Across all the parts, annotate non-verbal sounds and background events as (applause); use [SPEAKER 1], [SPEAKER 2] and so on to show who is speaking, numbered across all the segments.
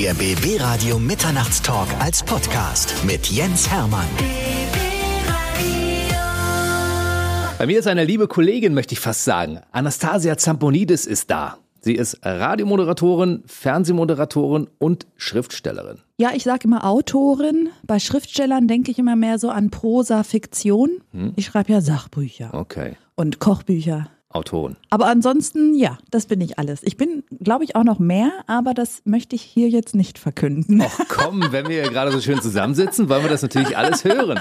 [SPEAKER 1] Der BB Radio Mitternachtstalk als Podcast mit Jens Hermann.
[SPEAKER 2] Bei mir ist eine liebe Kollegin, möchte ich fast sagen. Anastasia Zamponidis ist da. Sie ist Radiomoderatorin, Fernsehmoderatorin und Schriftstellerin.
[SPEAKER 3] Ja, ich sage immer Autorin. Bei Schriftstellern denke ich immer mehr so an Prosa, Fiktion. Ich schreibe ja Sachbücher
[SPEAKER 2] Okay.
[SPEAKER 3] und Kochbücher.
[SPEAKER 2] Autorin.
[SPEAKER 3] Aber ansonsten, ja, das bin ich alles. Ich bin, glaube ich, auch noch mehr, aber das möchte ich hier jetzt nicht verkünden.
[SPEAKER 2] Ach komm, wenn wir hier gerade so schön zusammensitzen, wollen wir das natürlich alles hören.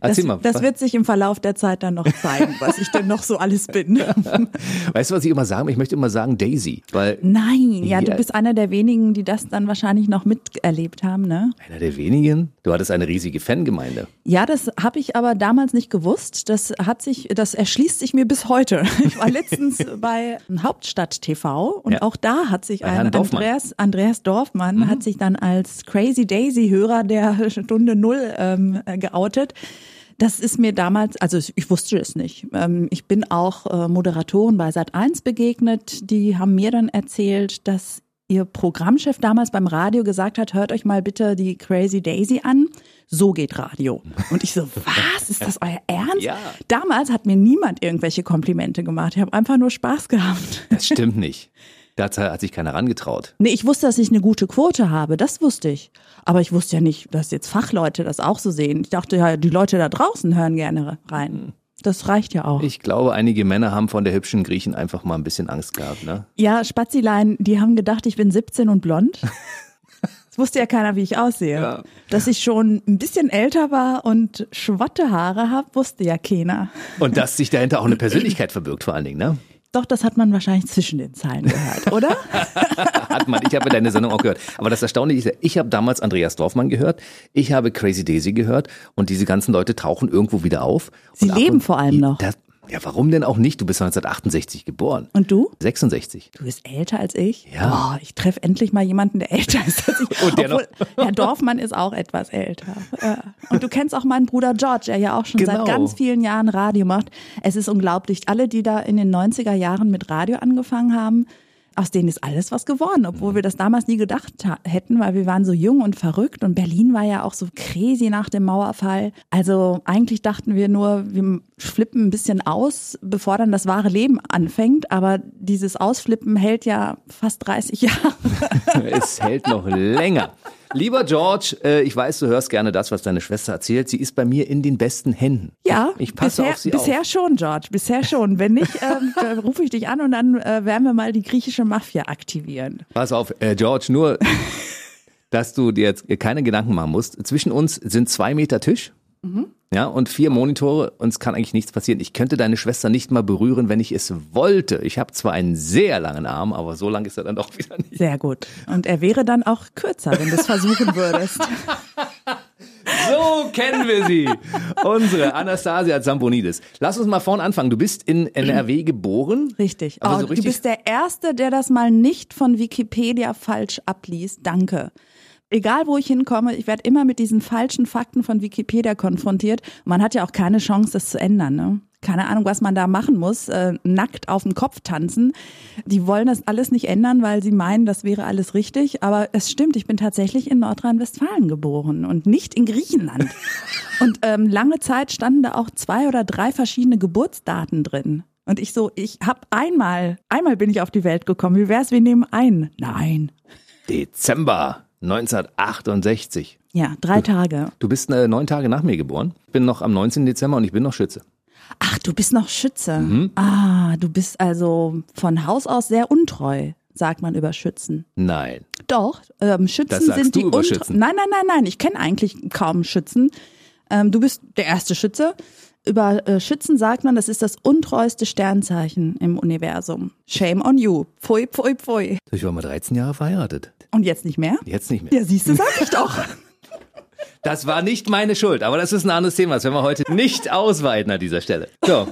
[SPEAKER 2] Erzähl
[SPEAKER 3] das,
[SPEAKER 2] mal.
[SPEAKER 3] das wird sich im Verlauf der Zeit dann noch zeigen, was ich denn noch so alles bin. (laughs)
[SPEAKER 2] weißt du, was ich immer sagen? Ich möchte immer sagen Daisy, weil
[SPEAKER 3] Nein, ja, du bist einer der wenigen, die das dann wahrscheinlich noch miterlebt haben, ne?
[SPEAKER 2] einer der wenigen. Du hattest eine riesige Fangemeinde.
[SPEAKER 3] Ja, das habe ich aber damals nicht gewusst. Das hat sich, das erschließt sich mir bis heute. (laughs) Ich war letztens bei Hauptstadt TV und
[SPEAKER 2] Ja.
[SPEAKER 3] auch da hat sich
[SPEAKER 2] Bei
[SPEAKER 3] ein
[SPEAKER 2] Dorfmann. Mhm.
[SPEAKER 3] Andreas, Andreas Dorfmann hat sich dann als Crazy Daisy Hörer der (laughs) Stunde Null ähm, geoutet. Das ist mir damals, also ich wusste es nicht. Ähm, Ich bin auch äh, Moderatoren bei Sat1 begegnet. Die haben mir dann erzählt, dass ihr Programmchef damals beim Radio gesagt hat, hört euch mal bitte die Crazy Daisy an. So geht Radio. Und ich so, (laughs) was? Ist das euer Ernst?
[SPEAKER 2] Ja.
[SPEAKER 3] Damals hat mir niemand irgendwelche Komplimente gemacht. Ich habe einfach nur Spaß gehabt.
[SPEAKER 2] Das stimmt (laughs) nicht. Dazu hat sich keiner rangetraut.
[SPEAKER 3] Nee, ich wusste, dass ich eine gute Quote habe. Das wusste ich. Aber ich wusste ja nicht, dass jetzt Fachleute das auch so sehen. Ich dachte ja, die Leute da draußen hören gerne rein. Das reicht ja auch.
[SPEAKER 2] Ich glaube, einige Männer haben von der hübschen Griechen einfach mal ein bisschen Angst gehabt, ne?
[SPEAKER 3] Ja, Spazilein, die haben gedacht, ich bin 17 und blond. (laughs) Es wusste ja keiner, wie ich aussehe.
[SPEAKER 2] Ja.
[SPEAKER 3] Dass ich schon ein bisschen älter war und schwatte Haare habe, wusste ja keiner.
[SPEAKER 2] Und dass sich dahinter auch eine Persönlichkeit verbirgt, vor allen Dingen, ne?
[SPEAKER 3] Doch, das hat man wahrscheinlich zwischen den Zeilen gehört, oder? (laughs)
[SPEAKER 2] Hat man. Ich habe deine Sendung auch gehört. Aber das Erstaunliche ist ja, ich habe damals Andreas Dorfmann gehört, ich habe Crazy Daisy gehört und diese ganzen Leute tauchen irgendwo wieder auf.
[SPEAKER 3] Sie leben vor allem noch.
[SPEAKER 2] Das, ja, warum denn auch nicht? Du bist 1968 geboren.
[SPEAKER 3] Und du?
[SPEAKER 2] 66.
[SPEAKER 3] Du bist älter als ich?
[SPEAKER 2] Ja.
[SPEAKER 3] Boah, ich treffe endlich mal jemanden, der älter ist als ich. (laughs)
[SPEAKER 2] Und der noch-
[SPEAKER 3] Obwohl, Herr Dorfmann ist auch etwas älter. Ja. Und du kennst auch meinen Bruder George, der ja auch schon
[SPEAKER 2] Genau.
[SPEAKER 3] seit ganz vielen Jahren Radio macht. Es ist unglaublich. Alle, die da in den 90er Jahren mit Radio angefangen haben, aus denen ist alles was geworden, obwohl wir das damals nie gedacht hätten, weil wir waren so jung und verrückt und Berlin war ja auch so crazy nach dem Mauerfall. Also eigentlich dachten wir nur, wir flippen ein bisschen aus, bevor dann das wahre Leben anfängt, aber dieses Ausflippen hält ja fast 30 (laughs) Jahre.
[SPEAKER 2] Es hält noch länger. Lieber George, äh, ich weiß, du hörst gerne das, was deine Schwester erzählt. Sie ist bei mir in den besten Händen.
[SPEAKER 3] Ja,
[SPEAKER 2] Ich passe
[SPEAKER 3] bisher,
[SPEAKER 2] auf sie
[SPEAKER 3] bisher
[SPEAKER 2] auf.
[SPEAKER 3] schon, George, bisher schon. Wenn nicht, (laughs) ähm, äh, rufe ich dich an und dann äh, werden wir mal die griechische Mafia aktivieren.
[SPEAKER 2] Pass auf, äh, George, nur, (laughs) dass du dir jetzt keine Gedanken machen musst. Zwischen uns sind zwei Meter Tisch.
[SPEAKER 3] Mhm.
[SPEAKER 2] Ja, und vier Monitore, uns kann eigentlich nichts passieren. Ich könnte deine Schwester nicht mal berühren, wenn ich es wollte. Ich habe zwar einen sehr langen Arm, aber so lang ist er dann doch wieder nicht.
[SPEAKER 3] Sehr gut. Und er wäre dann auch kürzer, wenn du es versuchen (laughs) würdest.
[SPEAKER 2] So kennen wir sie. Unsere Anastasia Zamponidis. Lass uns mal vorn anfangen. Du bist in NRW geboren.
[SPEAKER 3] Richtig.
[SPEAKER 2] Aber
[SPEAKER 3] oh,
[SPEAKER 2] so richtig-
[SPEAKER 3] Du bist der Erste, der das mal nicht von Wikipedia falsch abliest. Danke. Egal, wo ich hinkomme, ich werde immer mit diesen falschen Fakten von Wikipedia konfrontiert. Man hat ja auch keine Chance, das zu ändern. Ne? Keine Ahnung, was man da machen muss. Äh, nackt auf dem Kopf tanzen. Die wollen das alles nicht ändern, weil sie meinen, das wäre alles richtig. Aber es stimmt, ich bin tatsächlich in Nordrhein-Westfalen geboren und nicht in Griechenland. (laughs) Und ähm, lange Zeit standen da auch zwei oder drei verschiedene Geburtsdaten drin. Und ich so, ich hab einmal, einmal bin ich auf die Welt gekommen. Wie wär's, wir nehmen einen? Nein.
[SPEAKER 2] Dezember 1968.
[SPEAKER 3] Ja, drei Tage.
[SPEAKER 2] Du bist äh, neun Tage nach mir geboren. Ich bin noch am 19. Dezember und ich bin noch Schütze.
[SPEAKER 3] Ach, du bist noch Schütze.
[SPEAKER 2] Mhm.
[SPEAKER 3] Ah, du bist also von Haus aus sehr untreu, sagt man über Schützen.
[SPEAKER 2] Nein.
[SPEAKER 3] Doch, ähm, Schützen sind
[SPEAKER 2] du
[SPEAKER 3] die untreu-. Nein, nein, nein, nein. Ich kenne eigentlich kaum Schützen. Ähm, du bist der erste Schütze. Über äh, Schützen sagt man, das ist das untreueste Sternzeichen im Universum. Shame on you. Pfui, pfui, pfui.
[SPEAKER 2] Ich war mal 13 Jahre verheiratet.
[SPEAKER 3] Und jetzt nicht mehr?
[SPEAKER 2] Jetzt nicht mehr.
[SPEAKER 3] Ja, siehst du, sag ich doch. (laughs)
[SPEAKER 2] Das war nicht meine Schuld, aber das ist ein anderes Thema. Das werden wir heute nicht ausweiten an dieser Stelle. So,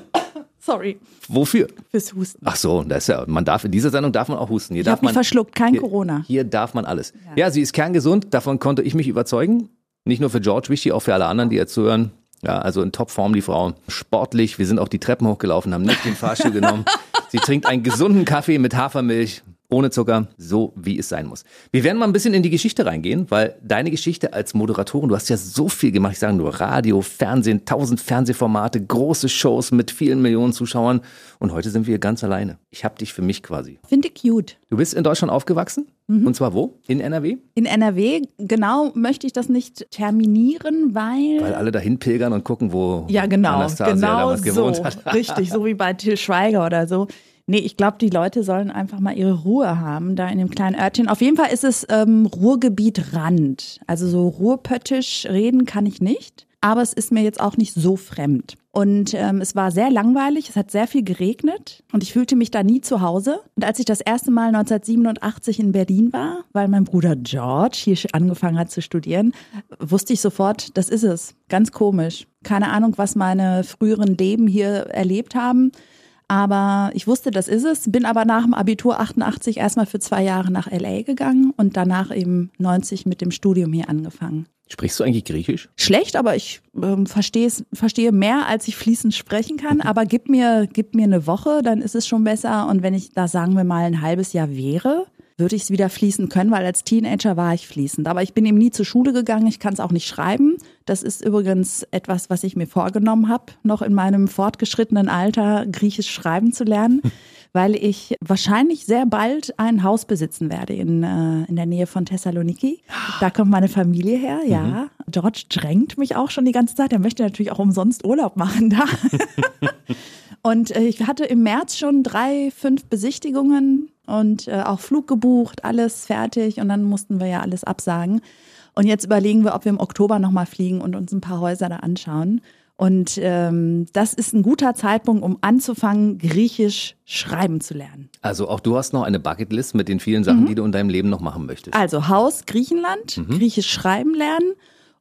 [SPEAKER 3] Sorry
[SPEAKER 2] wofür?
[SPEAKER 3] fürs Husten.
[SPEAKER 2] Ach so, das ist ja, man darf in dieser Sendung darf man auch husten. Hier
[SPEAKER 3] Ich
[SPEAKER 2] darf man
[SPEAKER 3] verschluckt, kein
[SPEAKER 2] hier,
[SPEAKER 3] Corona.
[SPEAKER 2] Hier darf man alles. Ja. sie ist kerngesund, davon konnte ich mich überzeugen. Nicht nur für George wichtig, auch für alle anderen, die jetzt zuhören. Ja, also in Topform die Frau. Sportlich, wir sind auch die Treppen hochgelaufen, haben nicht den Fahrstuhl genommen. (laughs) Sie trinkt einen gesunden Kaffee mit Hafermilch ohne Zucker, so wie es sein muss. Wir werden mal ein bisschen in die Geschichte reingehen, weil deine Geschichte als Moderatorin, du hast ja so viel gemacht, ich sage nur Radio, Fernsehen, tausend Fernsehformate, große Shows mit vielen Millionen Zuschauern und heute sind wir ganz alleine. Ich habe dich für mich quasi.
[SPEAKER 3] Finde ich cute.
[SPEAKER 2] Du bist in Deutschland aufgewachsen?
[SPEAKER 3] Mhm.
[SPEAKER 2] Und zwar wo? In NRW?
[SPEAKER 3] In NRW, genau, möchte ich das nicht terminieren, weil.
[SPEAKER 2] Weil alle dahin pilgern und gucken, wo
[SPEAKER 3] ja, genau,
[SPEAKER 2] Anastasia
[SPEAKER 3] genau
[SPEAKER 2] damals gewohnt
[SPEAKER 3] so.
[SPEAKER 2] hat. (laughs)
[SPEAKER 3] Richtig, so wie bei Till Schweiger oder so. Nee, ich glaube, die Leute sollen einfach mal ihre Ruhe haben, da in dem kleinen Örtchen. Auf jeden Fall ist es ähm, Ruhrgebiet Rand. Also so ruhrpöttisch reden kann ich nicht, aber es ist mir jetzt auch nicht so fremd. Und ähm, es war sehr langweilig, es hat sehr viel geregnet und ich fühlte mich da nie zu Hause. Und als ich das erste Mal 1987 in Berlin war, weil mein Bruder George hier angefangen hat zu studieren, wusste ich sofort, das ist es. Ganz komisch. Keine Ahnung, was meine früheren Leben hier erlebt haben. Aber ich wusste, das ist es, bin aber nach dem Abitur 88 erstmal für zwei Jahre nach LA gegangen und danach eben 90 mit dem Studium hier angefangen.
[SPEAKER 2] Sprichst du eigentlich Griechisch?
[SPEAKER 3] Schlecht, aber ich ähm, verstehe verstehe mehr, als ich fließend sprechen kann. Aber gib mir, gib mir eine Woche, dann ist es schon besser. Und wenn ich da, sagen wir mal, ein halbes Jahr wäre, würde ich es wieder fließen können, weil als Teenager war ich fließend. Aber ich bin eben nie zur Schule gegangen, ich kann es auch nicht schreiben. Das ist übrigens etwas, was ich mir vorgenommen habe, noch in meinem fortgeschrittenen Alter Griechisch schreiben zu lernen, (laughs) weil ich wahrscheinlich sehr bald ein Haus besitzen werde in, äh, in der Nähe von Thessaloniki. Da kommt meine Familie her, ja. George drängt mich auch schon die ganze Zeit. Er möchte natürlich auch umsonst Urlaub machen da. (laughs) Und äh, ich hatte im März schon drei, fünf Besichtigungen und äh, auch Flug gebucht, alles fertig und dann mussten wir ja alles absagen. Und jetzt überlegen wir, ob wir im Oktober nochmal fliegen und uns ein paar Häuser da anschauen. Und ähm, das ist ein guter Zeitpunkt, um anzufangen, Griechisch schreiben zu lernen.
[SPEAKER 2] Also auch du hast noch eine Bucketlist mit den vielen Sachen, die du in deinem Leben noch machen möchtest.
[SPEAKER 3] Also Haus Griechenland, Griechisch schreiben lernen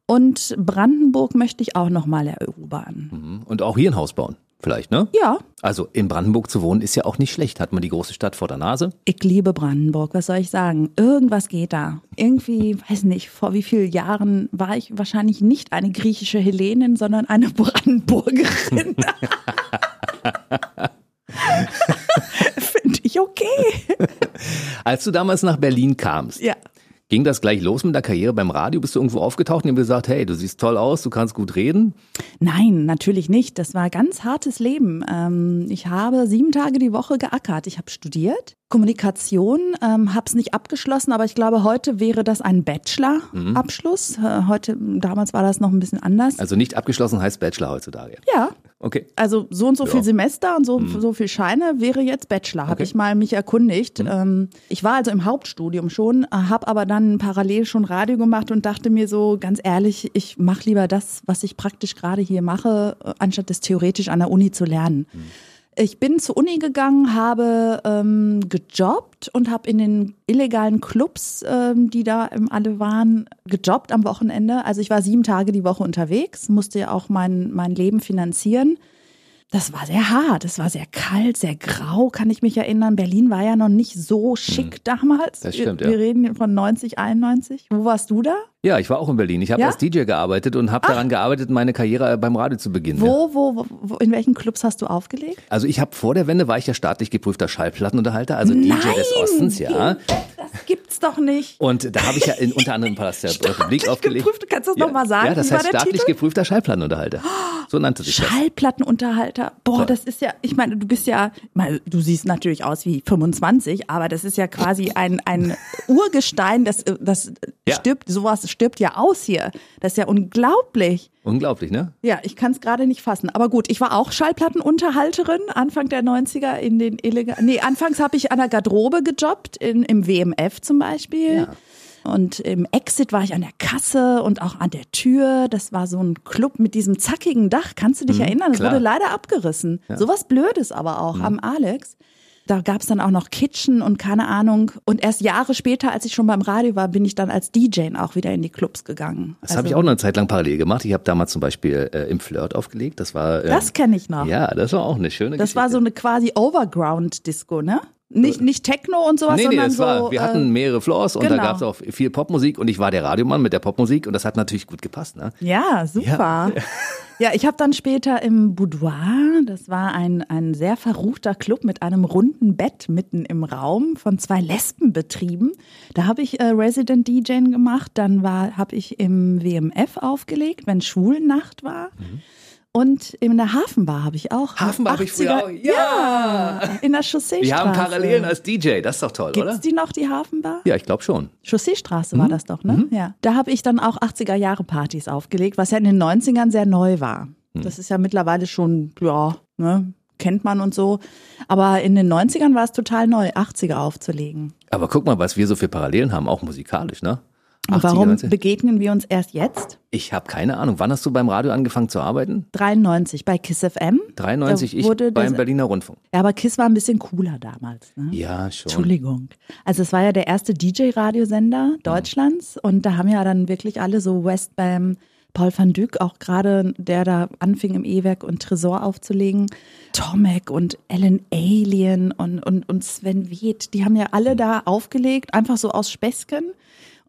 [SPEAKER 3] und Brandenburg möchte ich auch nochmal erobern.
[SPEAKER 2] Mhm. Und auch hier ein Haus bauen, vielleicht, ne?
[SPEAKER 3] Ja,
[SPEAKER 2] Also in Brandenburg zu wohnen ist ja auch nicht schlecht. Hat man die große Stadt vor der Nase?
[SPEAKER 3] Ich liebe Brandenburg, was soll ich sagen? Irgendwas geht da. Irgendwie, weiß nicht, vor wie vielen Jahren war ich wahrscheinlich nicht eine griechische Helenin, sondern eine (laughs) Brandenburgerin. (laughs) Finde ich okay.
[SPEAKER 2] Als du damals nach Berlin kamst,
[SPEAKER 3] Ja.
[SPEAKER 2] Ging das gleich los mit der Karriere beim Radio? Bist du irgendwo aufgetaucht und haben gesagt, hey, du siehst toll aus, du kannst gut reden?
[SPEAKER 3] Nein, natürlich nicht. Das war ein ganz hartes Leben. Ähm, ich habe sieben Tage die Woche geackert. Ich habe studiert, Kommunikation, ähm, habe es nicht abgeschlossen, aber ich glaube, heute wäre das ein Bachelor-Abschluss. Äh, heute, damals war das noch ein bisschen anders.
[SPEAKER 2] Also nicht abgeschlossen heißt Bachelor heutzutage.
[SPEAKER 3] Ja,
[SPEAKER 2] Okay.
[SPEAKER 3] also so und so
[SPEAKER 2] Ja.
[SPEAKER 3] viel Semester und so, so viel Scheine wäre jetzt Bachelor, habe
[SPEAKER 2] Okay.
[SPEAKER 3] ich mal mich erkundigt. Ähm, ich war also im Hauptstudium schon, habe aber dann parallel schon Radio gemacht und dachte mir so, ganz ehrlich, ich mache lieber das, was ich praktisch gerade hier mache, äh, anstatt das theoretisch an der Uni zu lernen. Ich bin zur Uni gegangen, habe ähm, gejobbt und habe in den illegalen Clubs, ähm, die da ähm, alle waren, gejobbt am Wochenende. Also ich war sieben Tage die Woche unterwegs, musste ja auch mein, mein Leben finanzieren. Das war sehr hart, es war sehr kalt, sehr grau, kann ich mich erinnern. Berlin war ja noch nicht so schick damals.
[SPEAKER 2] Hm. Das stimmt,
[SPEAKER 3] wir,
[SPEAKER 2] ja.
[SPEAKER 3] wir reden von 90, 91. Wo warst du da?
[SPEAKER 2] Ja, ich war auch in Berlin. Ich habe
[SPEAKER 3] Ja?
[SPEAKER 2] als DJ gearbeitet und habe daran gearbeitet, meine Karriere beim Radio zu beginnen. Ja.
[SPEAKER 3] Wo, wo, wo, wo, in welchen Clubs hast du aufgelegt?
[SPEAKER 2] Also ich habe vor der Wende war ich ja staatlich geprüfter Schallplattenunterhalter, also DJ des Ostens, ja.
[SPEAKER 3] Das gibt's doch nicht.
[SPEAKER 2] Und da habe ich ja in, unter anderem im Palast der Republik aufgelegt.
[SPEAKER 3] geprüft, kannst du das
[SPEAKER 2] ja.
[SPEAKER 3] noch mal sagen?
[SPEAKER 2] Ja, das heißt staatlich
[SPEAKER 3] Titel?
[SPEAKER 2] geprüfter Schallplattenunterhalter. So nannte sich das.
[SPEAKER 3] Schallplattenunterhalter. Boah,
[SPEAKER 2] So.
[SPEAKER 3] das ist ja, ich meine, du bist ja, meine, du siehst natürlich aus wie 25, aber das ist ja quasi ein, ein Urgestein, das, das
[SPEAKER 2] Ja.
[SPEAKER 3] stirbt, sowas stirbt ja aus hier. Das ist ja unglaublich.
[SPEAKER 2] Unglaublich, ne?
[SPEAKER 3] Ja, ich kann es gerade nicht fassen. Aber gut, ich war auch Schallplattenunterhalterin Anfang der 90er in den illegalen. Nee, anfangs habe ich an der Garderobe gejobbt, in, im WMF zum Beispiel.
[SPEAKER 2] Ja.
[SPEAKER 3] Und im Exit war ich an der Kasse und auch an der Tür. Das war so ein Club mit diesem zackigen Dach. Kannst du dich erinnern? Das
[SPEAKER 2] klar.
[SPEAKER 3] wurde leider abgerissen. Sowas Blödes aber auch am Alex. Da gab es dann auch noch Kitchen und keine Ahnung. Und erst Jahre später, als ich schon beim Radio war, bin ich dann als DJ auch wieder in die Clubs gegangen.
[SPEAKER 2] Das habe ich auch noch eine Zeit lang parallel gemacht. Ich habe damals zum Beispiel äh, im Flirt aufgelegt. Das war. ähm,
[SPEAKER 3] Das kenne ich noch.
[SPEAKER 2] Ja, das war auch eine schöne
[SPEAKER 3] Das
[SPEAKER 2] Geschichte.
[SPEAKER 3] war so eine quasi Overground-Disco, ne? Nicht, nicht Techno und sowas,
[SPEAKER 2] Nee, nee,
[SPEAKER 3] sondern so.
[SPEAKER 2] war, wir
[SPEAKER 3] äh,
[SPEAKER 2] hatten mehrere Floors und da
[SPEAKER 3] genau.
[SPEAKER 2] gab es auch viel Popmusik und ich war der Radiomann mit der Popmusik und das hat natürlich gut gepasst. Ne?
[SPEAKER 3] ja, super. Ja, (laughs) ich habe dann später im Boudoir, das war ein, ein sehr verruchter Club mit einem runden Bett mitten im Raum von zwei Lesben betrieben. Da habe ich äh, Resident DJing gemacht, dann war habe ich im WMF aufgelegt, wenn Schwulnacht war.
[SPEAKER 2] Mhm.
[SPEAKER 3] Und in der Hafenbar habe ich auch.
[SPEAKER 2] Hafenbar habe ich früher
[SPEAKER 3] 80er
[SPEAKER 2] auch. Ja.
[SPEAKER 3] in der Chausseestraße.
[SPEAKER 2] Wir haben Parallelen als DJ, das ist doch toll,
[SPEAKER 3] Gibt's
[SPEAKER 2] oder?
[SPEAKER 3] die noch, die Hafenbar?
[SPEAKER 2] Ja, ich glaube schon.
[SPEAKER 3] Chausseestraße
[SPEAKER 2] Mhm.
[SPEAKER 3] war das doch, ne? Ja. Da habe ich dann auch 80er Jahre Partys aufgelegt, was ja in den 90ern sehr neu war.
[SPEAKER 2] Mhm.
[SPEAKER 3] Das ist ja mittlerweile schon, ja, ne, kennt man und so. Aber in den 90ern war es total neu, 80er aufzulegen.
[SPEAKER 2] Aber guck mal, was wir so für Parallelen haben, auch musikalisch, ne?
[SPEAKER 3] Und
[SPEAKER 2] 80er,
[SPEAKER 3] warum
[SPEAKER 2] 90er.
[SPEAKER 3] begegnen wir uns erst jetzt?
[SPEAKER 2] Ich habe keine Ahnung. Wann hast du beim Radio angefangen zu arbeiten?
[SPEAKER 3] 93 bei KISS FM.
[SPEAKER 2] 93,
[SPEAKER 3] Da
[SPEAKER 2] ich
[SPEAKER 3] wurde
[SPEAKER 2] beim
[SPEAKER 3] das-
[SPEAKER 2] Berliner Rundfunk.
[SPEAKER 3] Ja, aber KISS war ein bisschen cooler damals. Ne?
[SPEAKER 2] Ja, schon.
[SPEAKER 3] Entschuldigung. Also es war ja der erste DJ-Radiosender Deutschlands und da haben ja dann wirklich alle so Westbam, Paul van Dyk auch gerade, der da anfing im E-Werk und Tresor aufzulegen, Tomek und Ellen Alien und, und, und Sven Weth, die haben ja alle da aufgelegt, einfach so aus Späßchen.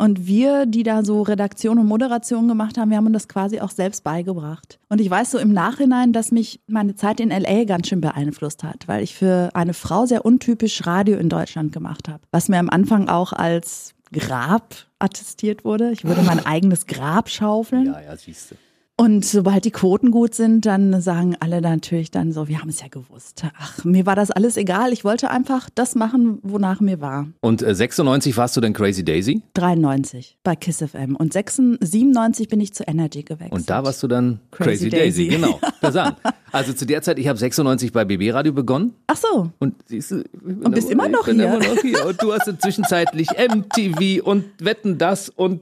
[SPEAKER 3] Und wir, die da so Redaktion und Moderation gemacht haben, wir haben uns das quasi auch selbst beigebracht. Und ich weiß so im Nachhinein, dass mich meine Zeit in LA ganz schön beeinflusst hat, weil ich für eine Frau sehr untypisch Radio in Deutschland gemacht habe. Was mir am Anfang auch als Grab attestiert wurde. Ich würde mein eigenes Grab schaufeln.
[SPEAKER 2] Ja, ja, siehst du.
[SPEAKER 3] Und sobald die Quoten gut sind, dann sagen alle natürlich dann so, wir haben es ja gewusst. Ach, mir war das alles egal. Ich wollte einfach das machen, wonach mir war.
[SPEAKER 2] Und äh, 96 warst du dann Crazy Daisy
[SPEAKER 3] 93 bei Kiss FM und 96, 97 bin ich zu Energy gewechselt.
[SPEAKER 2] und da warst du dann Crazy,
[SPEAKER 3] Crazy
[SPEAKER 2] Daisy.
[SPEAKER 3] Daisy.
[SPEAKER 2] Genau. (laughs) Da sagen. Also zu der Zeit, ich habe 96 bei BB Radio begonnen
[SPEAKER 3] Ach so,
[SPEAKER 2] und siehst du,
[SPEAKER 3] Und bist immer noch hier.
[SPEAKER 2] Immer noch hier. Und du hast zwischenzeitlich MTV und Wetten das und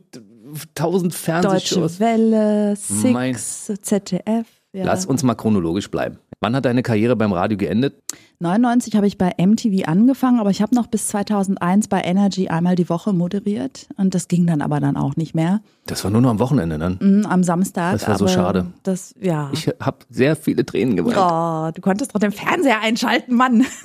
[SPEAKER 2] tausend
[SPEAKER 3] Deutsche
[SPEAKER 2] Fernsehshows.
[SPEAKER 3] Welle,
[SPEAKER 2] Mein-
[SPEAKER 3] Six, ZDF. Ja.
[SPEAKER 2] Lass uns mal chronologisch bleiben. Wann hat deine Karriere beim Radio geendet?
[SPEAKER 3] 99 habe ich bei MTV angefangen, aber ich habe noch bis 2001 bei Energy einmal die Woche moderiert und das ging dann aber dann auch nicht mehr
[SPEAKER 2] Das war nur noch am Wochenende dann.
[SPEAKER 3] Mhm, am Samstag.
[SPEAKER 2] Das war so schade.
[SPEAKER 3] Das ja.
[SPEAKER 2] Ich habe sehr viele Tränen geweint.
[SPEAKER 3] oh, du konntest doch den Fernseher einschalten, Mann. (laughs)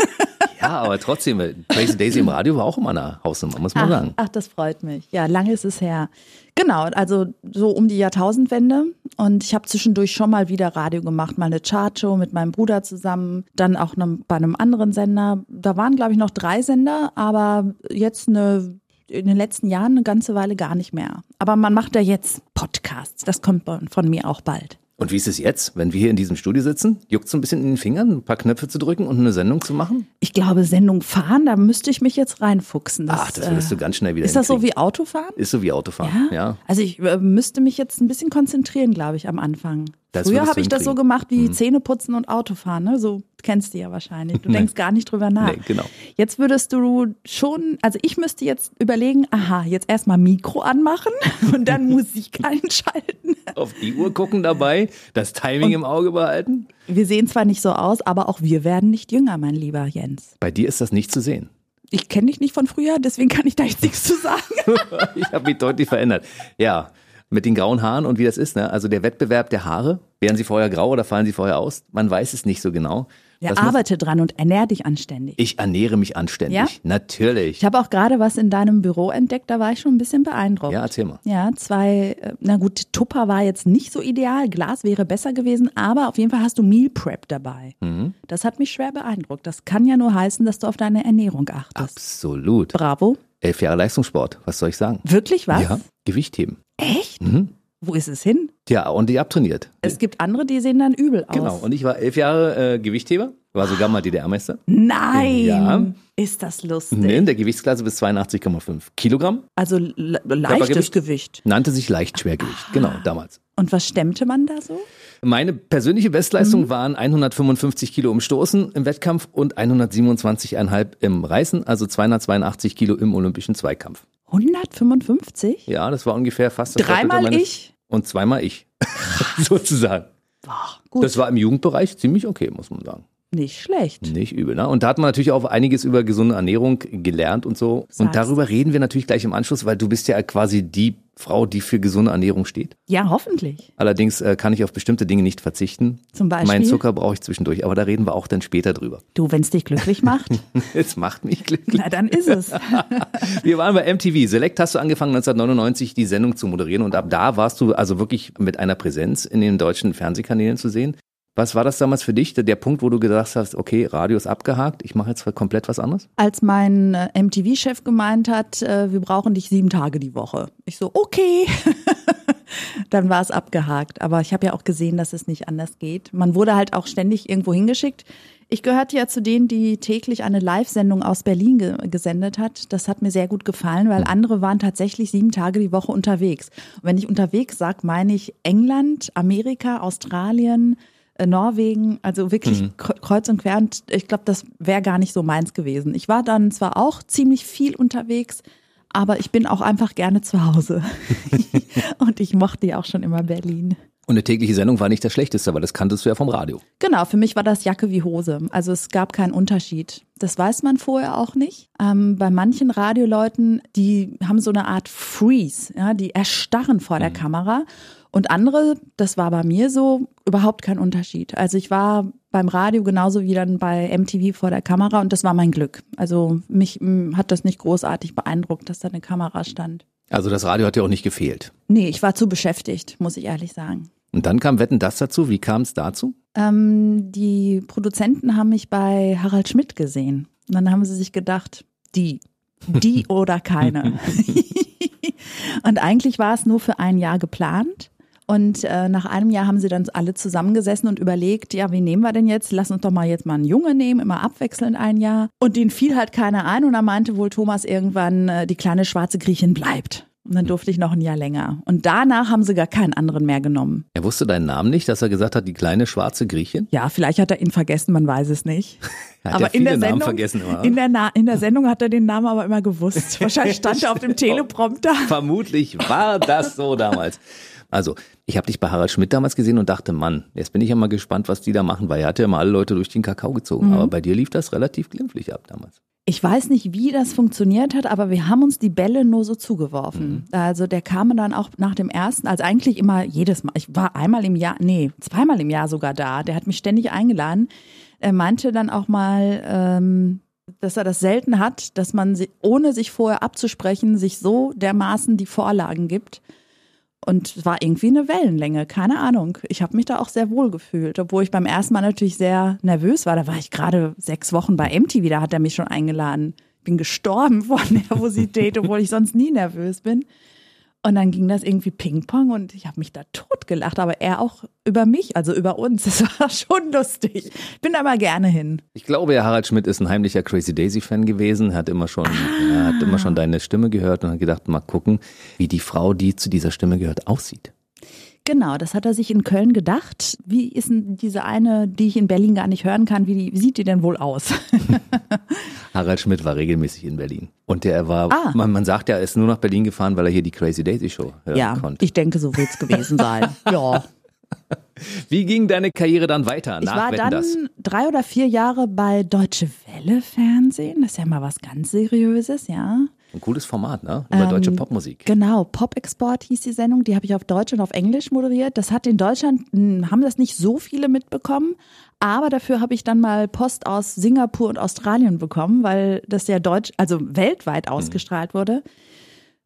[SPEAKER 2] Ja, aber trotzdem, Crazy Daisy im Radio war auch immer eine Hausnummer, muss man
[SPEAKER 3] Ach,
[SPEAKER 2] sagen.
[SPEAKER 3] ach, das freut mich. Ja, lange ist es her. Genau, also so um die Jahrtausendwende. Und ich habe zwischendurch schon mal wieder Radio gemacht, mal eine Chartshow mit meinem Bruder zusammen, dann auch bei einem anderen Sender. Da waren, glaube ich, noch drei Sender, aber jetzt eine in den letzten Jahren eine ganze Weile gar nicht mehr. Aber man macht ja jetzt Podcasts. Das kommt von mir auch bald.
[SPEAKER 2] Und wie ist es jetzt, wenn wir hier in diesem Studio sitzen? Juckt so ein bisschen in den Fingern, ein paar Knöpfe zu drücken und eine Sendung zu machen?
[SPEAKER 3] Ich glaube, Sendung fahren, da müsste ich mich jetzt reinfuchsen.
[SPEAKER 2] Ach, das würdest du ganz schnell wieder
[SPEAKER 3] Ist das so wie Autofahren?
[SPEAKER 2] Ist so wie Autofahren, ja.
[SPEAKER 3] Also ich äh, müsste mich jetzt ein bisschen konzentrieren, glaube ich, am Anfang.
[SPEAKER 2] Das
[SPEAKER 3] Früher habe ich das so.
[SPEAKER 2] Mhm.
[SPEAKER 3] gemacht wie Zähneputzen und Autofahren, ne? So kennst du ja wahrscheinlich. Du denkst gar nicht drüber nach.
[SPEAKER 2] Nee, genau.
[SPEAKER 3] Jetzt würdest du schon, also ich müsste jetzt überlegen, aha, jetzt erstmal Mikro anmachen (laughs) und dann Musik einschalten.
[SPEAKER 2] Auf die Uhr gucken dabei, das Timing im Auge behalten.
[SPEAKER 3] Wir sehen zwar nicht so aus, aber auch wir werden nicht jünger, mein lieber Jens.
[SPEAKER 2] Bei dir ist das nicht zu sehen.
[SPEAKER 3] Ich kenne dich nicht von früher, deswegen kann ich da jetzt nichts zu sagen. (laughs)
[SPEAKER 2] Ich habe mich deutlich verändert. Ja, mit den grauen Haaren und wie das ist, ne? Also der Wettbewerb der Haare, werden sie vorher grau oder fallen sie vorher aus? Man weiß es nicht so genau.
[SPEAKER 3] Ja,
[SPEAKER 2] Das
[SPEAKER 3] arbeite dran und ernähr dich anständig.
[SPEAKER 2] ich ernähre mich anständig.
[SPEAKER 3] Ja?
[SPEAKER 2] Natürlich.
[SPEAKER 3] Ich habe auch gerade was in deinem Büro entdeckt, da war ich schon ein bisschen beeindruckt.
[SPEAKER 2] Ja, erzähl mal.
[SPEAKER 3] Ja, zwei, äh, na gut, Tupper war jetzt nicht so ideal, Glas wäre besser gewesen, aber auf jeden Fall hast du Meal Prep dabei.
[SPEAKER 2] Mhm.
[SPEAKER 3] Das hat mich schwer beeindruckt. Das kann ja nur heißen, dass du auf deine Ernährung achtest.
[SPEAKER 2] Absolut.
[SPEAKER 3] Bravo.
[SPEAKER 2] Elf Jahre Leistungssport, was soll ich sagen?
[SPEAKER 3] Wirklich was?
[SPEAKER 2] Ja, Gewicht heben.
[SPEAKER 3] Echt?
[SPEAKER 2] Mhm.
[SPEAKER 3] Wo ist es hin?
[SPEAKER 2] Ja, und die abtrainiert.
[SPEAKER 3] Es gibt andere, die sehen dann übel aus.
[SPEAKER 2] Genau. Und ich war elf Jahre äh, Gewichtheber, war sogar mal DDR-Meister.
[SPEAKER 3] Nein!
[SPEAKER 2] Ja.
[SPEAKER 3] Ist das lustig.
[SPEAKER 2] In der Gewichtsklasse bis 82,5 Kilogramm.
[SPEAKER 3] Also le- leichtes? Gewicht.
[SPEAKER 2] Nannte sich Leichtschwergewicht. Genau, damals.
[SPEAKER 3] Und was stemmte man da so?
[SPEAKER 2] Meine persönliche Bestleistung
[SPEAKER 3] Mhm.
[SPEAKER 2] waren 155 Kilo im Stoßen im Wettkampf und 127,5 im Reißen, also 282 Kilo im olympischen Zweikampf.
[SPEAKER 3] 155?
[SPEAKER 2] Ja, das war ungefähr fast das
[SPEAKER 3] Dreimal
[SPEAKER 2] meines-
[SPEAKER 3] ich?
[SPEAKER 2] Und zweimal ich. (laughs) Sozusagen.
[SPEAKER 3] Gut.
[SPEAKER 2] Das war im Jugendbereich ziemlich okay, muss man sagen.
[SPEAKER 3] Nicht schlecht.
[SPEAKER 2] Nicht übel, ne? Und da hat man natürlich auch einiges über gesunde Ernährung gelernt und so.
[SPEAKER 3] Sagst.
[SPEAKER 2] Und darüber reden wir natürlich gleich im Anschluss, weil du bist ja quasi die Frau, die für gesunde Ernährung steht.
[SPEAKER 3] Ja, hoffentlich.
[SPEAKER 2] Allerdings äh, kann ich auf bestimmte Dinge nicht verzichten.
[SPEAKER 3] Zum Beispiel?
[SPEAKER 2] Meinen Zucker brauche ich zwischendurch, aber da reden wir auch dann später drüber.
[SPEAKER 3] Du, wenn es dich glücklich macht, (laughs)
[SPEAKER 2] Es macht mich glücklich.
[SPEAKER 3] na dann ist es. (laughs)
[SPEAKER 2] Wir waren bei MTV. Select hast du angefangen 1999 die Sendung zu moderieren und ab da warst du also wirklich mit einer Präsenz in den deutschen Fernsehkanälen zu sehen. Was war das damals für dich, der, Punkt, wo du gedacht hast, okay, Radio ist abgehakt, ich mache jetzt komplett was anderes?
[SPEAKER 3] Als mein äh, MTV-Chef gemeint hat, äh, wir brauchen dich sieben Tage die Woche. Ich so, okay. (laughs) Dann war es abgehakt. Aber ich habe ja auch gesehen, dass es nicht anders geht. Man wurde halt auch ständig irgendwo hingeschickt. Ich gehörte ja zu denen, die täglich eine Live-Sendung aus Berlin ge gesendet hat. Das hat mir sehr gut gefallen, weil andere waren tatsächlich sieben Tage die Woche unterwegs. Und wenn ich unterwegs sage, meine ich England, Amerika, Australien, Norwegen, also wirklich kre- kreuz und quer. Und ich glaube, das wäre gar nicht so meins gewesen. Ich war dann zwar auch ziemlich viel unterwegs, aber ich bin auch einfach gerne zu Hause. (laughs) (laughs) und ich mochte ja auch schon immer Berlin.
[SPEAKER 2] Und eine tägliche Sendung war nicht das Schlechteste, weil das kanntest du ja vom Radio.
[SPEAKER 3] Genau, für mich war das Jacke wie Hose. Also es gab keinen Unterschied. Das weiß man vorher auch nicht. Ähm, bei manchen Radioleuten, die haben so eine Art Freeze, ja, die erstarren vor der Kamera. Und andere, das war bei mir so, überhaupt kein Unterschied. Also ich war beim Radio genauso wie dann bei MTV vor der Kamera und das war mein Glück. Also mich hat das nicht großartig beeindruckt, dass da eine Kamera stand.
[SPEAKER 2] Also das Radio hat dir auch nicht gefehlt.
[SPEAKER 3] Nee, ich war zu beschäftigt, muss ich ehrlich sagen.
[SPEAKER 2] Und dann kam Wetten das dazu. Wie kam es dazu?
[SPEAKER 3] Ähm, die Produzenten haben mich bei Harald Schmidt gesehen. Und dann haben sie sich gedacht, die, die (laughs) oder keine. (laughs) und eigentlich war es nur für ein Jahr geplant. Und äh, nach einem Jahr haben sie dann alle zusammengesessen und überlegt, ja, wen nehmen wir denn jetzt? Lass uns doch mal jetzt mal einen Junge nehmen, immer abwechselnd ein Jahr. Und den fiel halt keiner ein und dann meinte wohl Thomas irgendwann, äh, die kleine schwarze Griechin bleibt. Und dann durfte ich noch ein Jahr länger. Und danach haben sie gar keinen anderen mehr genommen.
[SPEAKER 2] Er wusste deinen Namen nicht, dass er gesagt hat, die kleine schwarze Griechin?
[SPEAKER 3] Ja, vielleicht hat er ihn vergessen, man weiß es nicht. (laughs)
[SPEAKER 2] Hat viele Namen vergessen immer.
[SPEAKER 3] in, der Na in der Sendung hat er den Namen aber immer gewusst. (laughs) Wahrscheinlich stand er auf dem Teleprompter.
[SPEAKER 2] Vermutlich war das so damals. Also, ich habe dich bei Harald Schmidt damals gesehen und dachte, Mann, jetzt bin ich ja mal gespannt, was die da machen, weil er hat ja immer alle Leute durch den Kakao gezogen. Aber bei dir lief das relativ glimpflich ab damals.
[SPEAKER 3] Ich weiß nicht, wie das funktioniert hat, aber wir haben uns die Bälle nur so zugeworfen. Also der kam dann auch nach dem ersten, also eigentlich immer jedes Mal. Ich war einmal im Jahr, nee, zweimal im Jahr sogar da. Der hat mich ständig eingeladen. Er meinte dann auch mal, ähm, dass er das selten hat, dass man, ohne sich vorher abzusprechen, sich so dermaßen die Vorlagen gibt. Und es war irgendwie eine Wellenlänge, keine Ahnung. Ich habe mich da auch sehr wohl gefühlt, obwohl ich beim ersten Mal natürlich sehr nervös war. Da war ich gerade sechs Wochen bei MTV, da hat er mich schon eingeladen. Bin gestorben (laughs) vor Nervosität, obwohl ich sonst nie nervös bin. Und dann ging das irgendwie Ping-Pong und ich habe mich da totgelacht, aber er auch über mich, also über uns. (laughs) Das war schon lustig. Ich bin da mal gerne hin.
[SPEAKER 2] Ich glaube, ja, Harald Schmidt ist ein heimlicher Crazy Daisy-Fan gewesen, hat immer schon, er hat immer schon deine Stimme gehört und hat gedacht, mal gucken, wie die Frau, die zu dieser Stimme gehört, aussieht.
[SPEAKER 3] Genau, das hat er sich in Köln gedacht. Wie ist denn diese eine, die ich in Berlin gar nicht hören kann, wie, wie sieht die denn wohl aus? (laughs)
[SPEAKER 2] Harald Schmidt war regelmäßig in Berlin. Und der war,
[SPEAKER 3] Ah.
[SPEAKER 2] man, man sagt ja, er ist nur nach Berlin gefahren, weil er hier die Crazy Daisy Show hören
[SPEAKER 3] ja,
[SPEAKER 2] konnte.
[SPEAKER 3] ich denke, so wird's gewesen sein. (laughs) ja.
[SPEAKER 2] Wie ging deine Karriere dann weiter
[SPEAKER 3] Ich
[SPEAKER 2] nach
[SPEAKER 3] war dann
[SPEAKER 2] das?
[SPEAKER 3] drei oder vier Jahre bei Deutsche Welle Fernsehen. Das ist ja mal was ganz Seriöses, ja.
[SPEAKER 2] Ein cooles Format, ne? Über deutsche
[SPEAKER 3] Ähm,
[SPEAKER 2] Popmusik.
[SPEAKER 3] Genau, Pop-Export hieß die Sendung, die habe ich auf Deutsch und auf Englisch moderiert. Das hat in Deutschland, mh, haben das nicht so viele mitbekommen, aber dafür habe ich dann mal Post aus Singapur und Australien bekommen, weil das ja deutsch, also weltweit ausgestrahlt wurde.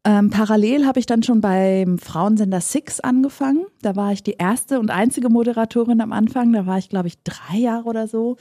[SPEAKER 3] Ähm, parallel habe ich dann schon beim Frauensender Six angefangen. Da war ich die erste und einzige Moderatorin am Anfang. Da war ich, glaube ich, drei Jahre oder so.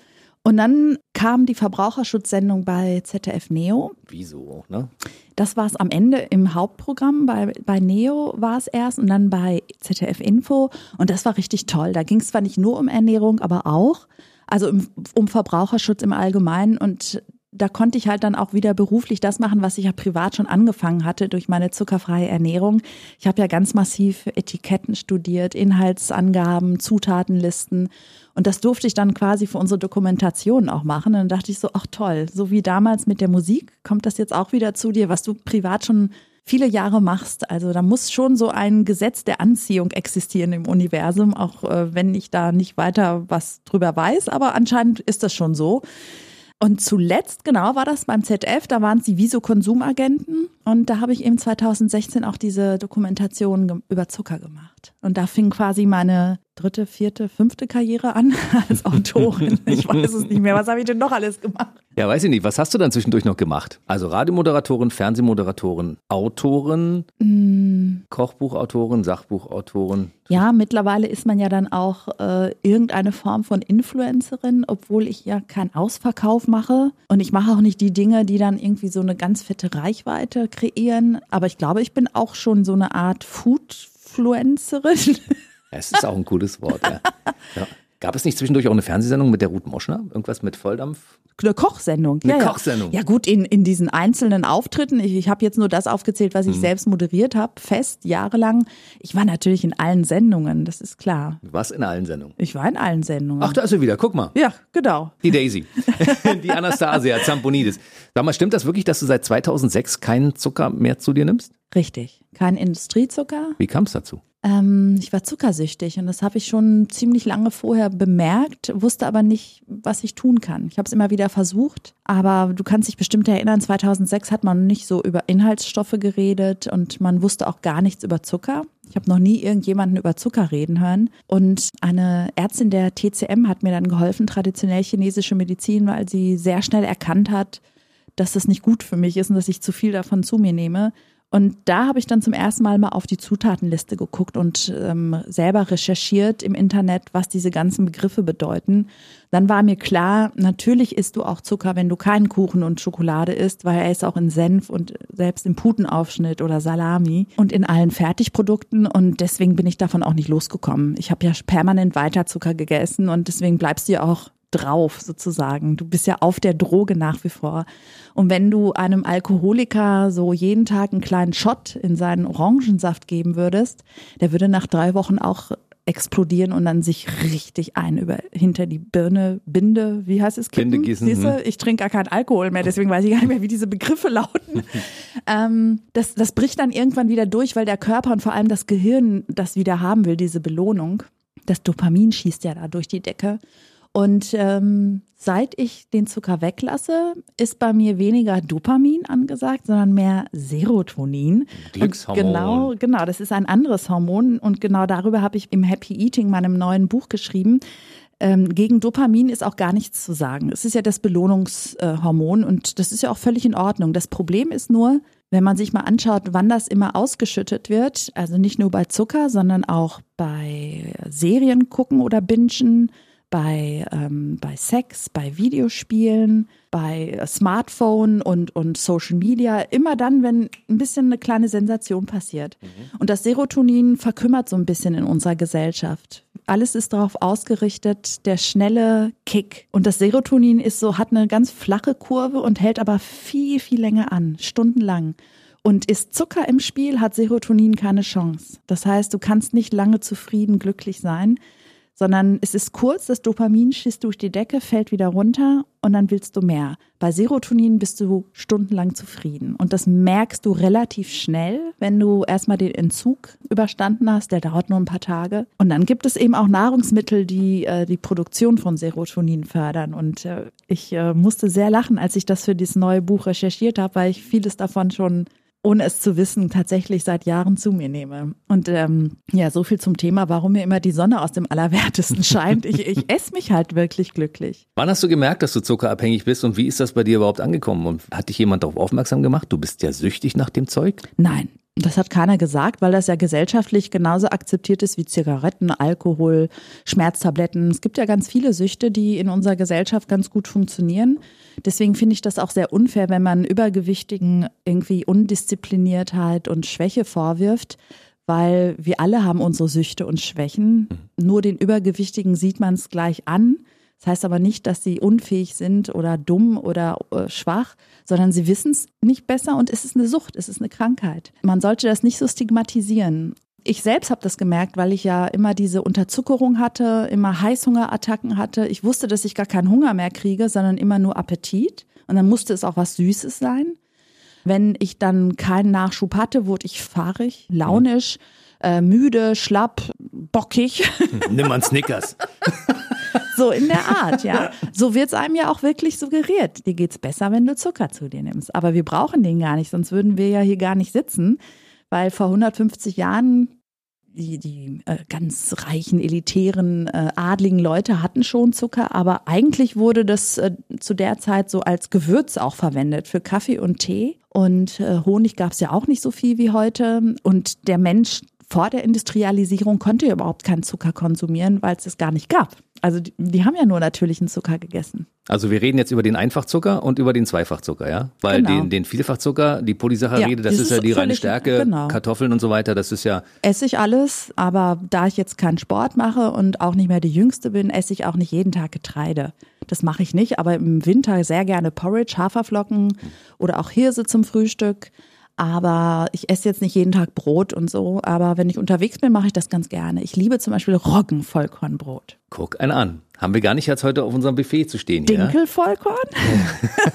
[SPEAKER 3] Und dann kam die Verbraucherschutzsendung bei ZDF Neo.
[SPEAKER 2] Wieso, ne?
[SPEAKER 3] Das war es am Ende im Hauptprogramm. Bei, bei Neo war es erst und dann bei ZDF Info. Und das war richtig toll. Da ging es zwar nicht nur um Ernährung, aber auch, also um, um Verbraucherschutz im Allgemeinen. Und da konnte ich halt dann auch wieder beruflich das machen, was ich ja privat schon angefangen hatte durch meine zuckerfreie Ernährung. Ich habe ja ganz massiv Etiketten studiert, Inhaltsangaben, Zutatenlisten. Und das durfte ich dann quasi für unsere Dokumentation auch machen. Und dann dachte ich so, ach toll, so wie damals mit der Musik, kommt das jetzt auch wieder zu dir, was du privat schon viele Jahre machst. Also da muss schon so ein Gesetz der Anziehung existieren im Universum, auch äh, wenn ich da nicht weiter was drüber weiß, aber anscheinend ist das schon so. Und zuletzt, genau, war das beim ZF, da waren sie wie so Konsumagenten und da habe ich eben 2016 auch diese Dokumentation über Zucker gemacht. Und da fing quasi meine dritte, vierte, fünfte Karriere an (laughs) als Autorin. (laughs) Ich weiß es nicht mehr. Was habe ich denn noch alles gemacht?
[SPEAKER 2] Ja, weiß ich nicht. Was hast du dann zwischendurch noch gemacht? Also Radiomoderatorin, Fernsehmoderatorin, Autorin, mm. Kochbuchautorin, Sachbuchautorin.
[SPEAKER 3] Ja, mittlerweile ist man ja dann auch äh, irgendeine Form von Influencerin, obwohl ich ja keinen Ausverkauf mache. Und ich mache auch nicht die Dinge, die dann irgendwie so eine ganz fette Reichweite kreieren. Aber ich glaube, ich bin auch schon so eine Art Foodfluencerin. (laughs)
[SPEAKER 2] Es ist auch ein cooles Wort, ja. (laughs) ja. Gab es nicht zwischendurch auch eine Fernsehsendung mit der Ruth Moschner? Irgendwas mit Volldampf?
[SPEAKER 3] Eine Kochsendung.
[SPEAKER 2] Eine
[SPEAKER 3] ja,
[SPEAKER 2] Kochsendung.
[SPEAKER 3] Ja. ja gut, in, in diesen einzelnen Auftritten, ich, ich habe jetzt nur das aufgezählt, was ich mhm. selbst moderiert habe, fest, jahrelang. Ich war natürlich in allen Sendungen, das ist klar.
[SPEAKER 2] Was in allen Sendungen?
[SPEAKER 3] Ich war in allen Sendungen.
[SPEAKER 2] Ach, da ist sie wieder, guck mal.
[SPEAKER 3] Ja, genau.
[SPEAKER 2] Die Daisy, (laughs) die Anastasia Zamponidis. Sag mal, stimmt das wirklich, dass du seit 2006 keinen Zucker mehr zu dir nimmst?
[SPEAKER 3] Richtig, kein Industriezucker.
[SPEAKER 2] Wie kam es dazu?
[SPEAKER 3] Ähm, ich war zuckersüchtig und das habe ich schon ziemlich lange vorher bemerkt, wusste aber nicht, was ich tun kann. Ich habe es immer wieder versucht, aber du kannst dich bestimmt erinnern, 2006 hat man nicht so über Inhaltsstoffe geredet und man wusste auch gar nichts über Zucker. Ich habe noch nie irgendjemanden über Zucker reden hören. Und eine Ärztin der TCM hat mir dann geholfen, traditionell chinesische Medizin, weil sie sehr schnell erkannt hat, dass das nicht gut für mich ist und dass ich zu viel davon zu mir nehme. Und da habe ich dann zum ersten Mal mal auf die Zutatenliste geguckt und ähm, selber recherchiert im Internet, was diese ganzen Begriffe bedeuten. Dann war mir klar, natürlich isst du auch Zucker, wenn du keinen Kuchen und Schokolade isst, weil er ist auch in Senf und selbst im Putenaufschnitt oder Salami und in allen Fertigprodukten. Und deswegen bin ich davon auch nicht losgekommen. Ich habe ja permanent weiter Zucker gegessen und deswegen bleibst du ja auch drauf sozusagen. Du bist ja auf der Droge nach wie vor. Und wenn du einem Alkoholiker so jeden Tag einen kleinen Shot in seinen Orangensaft geben würdest, der würde nach drei Wochen auch explodieren und dann sich richtig ein über hinter die Birne, Binde, wie heißt es?
[SPEAKER 2] Kippen? Binde gießen.
[SPEAKER 3] Siehste, hm. ich trinke gar keinen Alkohol mehr, deswegen weiß ich gar nicht mehr, wie diese Begriffe lauten. (laughs) ähm, das, das bricht dann irgendwann wieder durch, weil der Körper und vor allem das Gehirn das wieder haben will, diese Belohnung. Das Dopamin schießt ja da durch die Decke. Und ähm, seit ich den Zucker weglasse, ist bei mir weniger Dopamin angesagt, sondern mehr Serotonin.
[SPEAKER 2] Glückshormon.
[SPEAKER 3] genau, genau, das ist ein anderes Hormon und genau darüber habe ich im Happy Eating, meinem neuen Buch geschrieben. Ähm, gegen Dopamin ist auch gar nichts zu sagen. Es ist ja das Belohnungshormon und das ist ja auch völlig in Ordnung. Das Problem ist nur, wenn man sich mal anschaut, wann das immer ausgeschüttet wird, also nicht nur bei Zucker, sondern auch bei Serien gucken oder bingen, bei, ähm, bei Sex, bei Videospielen, bei Smartphone und, und Social Media. Immer dann, wenn ein bisschen eine kleine Sensation passiert. Mhm. Und das Serotonin verkümmert so ein bisschen in unserer Gesellschaft. Alles ist darauf ausgerichtet, der schnelle Kick. Und das Serotonin ist so, hat eine ganz flache Kurve und hält aber viel, viel länger an, stundenlang. Und ist Zucker im Spiel, hat Serotonin keine Chance. Das heißt, du kannst nicht lange zufrieden, glücklich sein sondern es ist kurz, das Dopamin schießt durch die Decke, fällt wieder runter und dann willst du mehr. Bei Serotonin bist du stundenlang zufrieden und das merkst du relativ schnell, wenn du erstmal den Entzug überstanden hast, der dauert nur ein paar Tage. Und dann gibt es eben auch Nahrungsmittel, die äh, die Produktion von Serotonin fördern und äh, ich äh, musste sehr lachen, als ich das für dieses neue Buch recherchiert habe, weil ich vieles davon schon ohne es zu wissen, tatsächlich seit Jahren zu mir nehme. Und ähm, ja, so viel zum Thema, warum mir immer die Sonne aus dem Allerwertesten (laughs) scheint. Ich, ich esse mich halt wirklich glücklich.
[SPEAKER 2] Wann hast du gemerkt, dass du zuckerabhängig bist und wie ist das bei dir überhaupt angekommen? Und hat dich jemand darauf aufmerksam gemacht? Du bist ja süchtig nach dem Zeug?
[SPEAKER 3] Nein, das hat keiner gesagt, weil das ja gesellschaftlich genauso akzeptiert ist wie Zigaretten, Alkohol, Schmerztabletten. Es gibt ja ganz viele Süchte, die in unserer Gesellschaft ganz gut funktionieren. Deswegen finde ich das auch sehr unfair, wenn man Übergewichtigen irgendwie Undiszipliniertheit und Schwäche vorwirft, weil wir alle haben unsere Süchte und Schwächen. Mhm. Nur den Übergewichtigen sieht man es gleich an. Das heißt aber nicht, dass sie unfähig sind oder dumm oder äh, schwach, sondern sie wissen es nicht besser und es ist eine Sucht, es ist eine Krankheit. Man sollte das nicht so stigmatisieren. Ich selbst habe das gemerkt, weil ich ja immer diese Unterzuckerung hatte, immer Heißhungerattacken hatte. Ich wusste, dass ich gar keinen Hunger mehr kriege, sondern immer nur Appetit. Und dann musste es auch was Süßes sein. Wenn ich dann keinen Nachschub hatte, wurde ich fahrig, launisch, äh, müde, schlapp, bockig.
[SPEAKER 2] Nimm mal einen Snickers. (laughs)
[SPEAKER 3] So in der Art, ja. So wird's einem ja auch wirklich suggeriert. Dir geht's besser, wenn du Zucker zu dir nimmst. Aber wir brauchen den gar nicht, sonst würden wir ja hier gar nicht sitzen. Weil vor 150 Jahren die, die äh, ganz reichen, elitären, äh, adligen Leute hatten schon Zucker, aber eigentlich wurde das äh, zu der Zeit so als Gewürz auch verwendet für Kaffee und Tee. Und äh, Honig gab es ja auch nicht so viel wie heute. Und der Mensch vor der Industrialisierung konnte ja überhaupt keinen Zucker konsumieren, weil es es gar nicht gab. Also die, die, haben ja nur natürlichen Zucker gegessen.
[SPEAKER 2] Also wir reden jetzt über den Einfachzucker und über den Zweifachzucker, ja? Weil genau. den, den Vielfachzucker, die Polysaccharide, ja, das ist ja die reine Stärke, genau. Kartoffeln und so weiter, das ist ja.
[SPEAKER 3] Esse ich alles, aber da ich jetzt keinen Sport mache und auch nicht mehr die Jüngste bin, esse ich auch nicht jeden Tag Getreide. Das mache ich nicht, aber im Winter sehr gerne Porridge, Haferflocken oder auch Hirse zum Frühstück. Aber ich esse jetzt nicht jeden Tag Brot und so. Aber wenn ich unterwegs bin, mache ich das ganz gerne. Ich liebe zum Beispiel Roggenvollkornbrot.
[SPEAKER 2] Guck einen an. Haben wir gar nicht jetzt heute auf unserem Buffet zu stehen hier.
[SPEAKER 3] Dinkelvollkorn?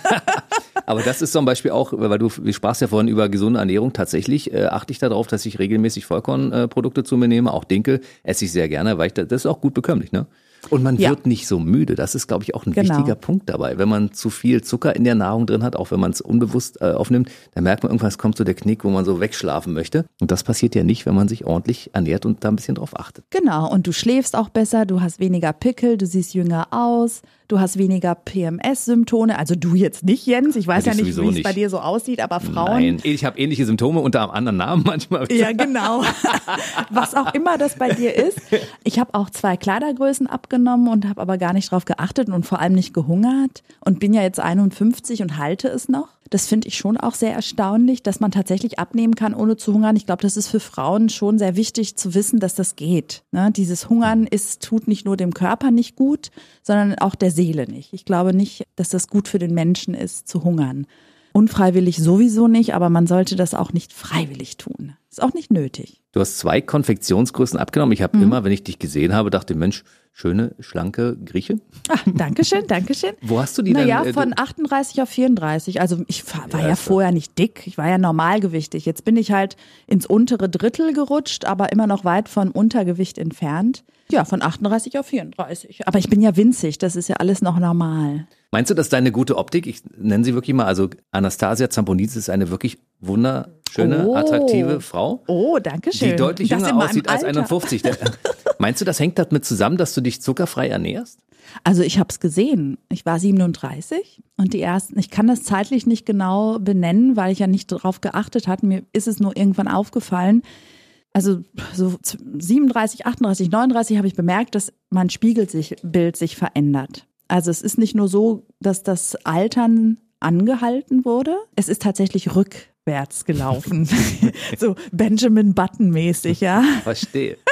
[SPEAKER 3] (laughs)
[SPEAKER 2] Aber das ist zum Beispiel auch, weil du, wir sprachst ja vorhin über gesunde Ernährung. Tatsächlich äh, achte ich darauf, dass ich regelmäßig Vollkornprodukte äh, zu mir nehme. Auch Dinkel esse ich sehr gerne, weil ich das, das ist auch gut bekömmlich, ne? Und man ja. wird nicht so müde. Das ist, glaube ich, auch ein genau. wichtiger Punkt dabei. Wenn man zu viel Zucker in der Nahrung drin hat, auch wenn man es unbewusst äh, aufnimmt, dann merkt man irgendwann, es kommt so der Knick, wo man so wegschlafen möchte. Und das passiert ja nicht, wenn man sich ordentlich ernährt und da ein bisschen drauf achtet.
[SPEAKER 3] Genau. Und du schläfst auch besser, du hast weniger Pickel, du siehst jünger aus, du hast weniger PMS-Symptome. Also du jetzt nicht, Jens. Ich weiß ja, ja nicht, wie es bei dir so aussieht, aber Frauen. Nein,
[SPEAKER 2] ich habe ähnliche Symptome unter einem anderen Namen manchmal.
[SPEAKER 3] Ja, genau. (laughs) Was auch immer das bei dir ist. Ich habe auch zwei Kleidergrößen abgenommen und habe aber gar nicht drauf geachtet und vor allem nicht gehungert und bin ja jetzt 51 und halte es noch. Das finde ich schon auch sehr erstaunlich, dass man tatsächlich abnehmen kann, ohne zu hungern. Ich glaube, das ist für Frauen schon sehr wichtig zu wissen, dass das geht. Ne? Dieses Hungern ist, tut nicht nur dem Körper nicht gut, sondern auch der Seele nicht. Ich glaube nicht, dass das gut für den Menschen ist, zu hungern. Unfreiwillig sowieso nicht, aber man sollte das auch nicht freiwillig tun. Ist auch nicht nötig.
[SPEAKER 2] Du hast zwei Konfektionsgrößen abgenommen. Ich habe mhm. immer, wenn ich dich gesehen habe, dachte, Mensch, schöne, schlanke Grieche.
[SPEAKER 3] Ach, Dankeschön, Dankeschön.
[SPEAKER 2] Wo hast du die
[SPEAKER 3] naja,
[SPEAKER 2] dann?
[SPEAKER 3] Naja, von 38 auf 34. Also ich war ja, ja vorher nicht dick. Ich war ja normalgewichtig. Jetzt bin ich halt ins untere Drittel gerutscht, aber immer noch weit von Untergewicht entfernt. Ja, von 38 auf 34. Aber ich bin ja winzig. Das ist ja alles noch normal.
[SPEAKER 2] Meinst du, dass deine gute Optik, ich nenne sie wirklich mal, also Anastasia Zamponidis ist eine wirklich wunderschöne, oh. attraktive Frau.
[SPEAKER 3] Oh, danke schön.
[SPEAKER 2] Die deutlich jünger aussieht als 51. (laughs) Meinst du, das hängt damit zusammen, dass du dich zuckerfrei ernährst?
[SPEAKER 3] Also ich habe es gesehen. Ich war 37 und die ersten, ich kann das zeitlich nicht genau benennen, weil ich ja nicht darauf geachtet hatte. Mir ist es nur irgendwann aufgefallen. Also so 37, 38, 39 habe ich bemerkt, dass mein Spiegelbild sich verändert. Also es ist nicht nur so, dass das Altern angehalten wurde, es ist tatsächlich rückwärts gelaufen. (laughs) so Benjamin Button mäßig, ja.
[SPEAKER 2] Verstehe. (laughs)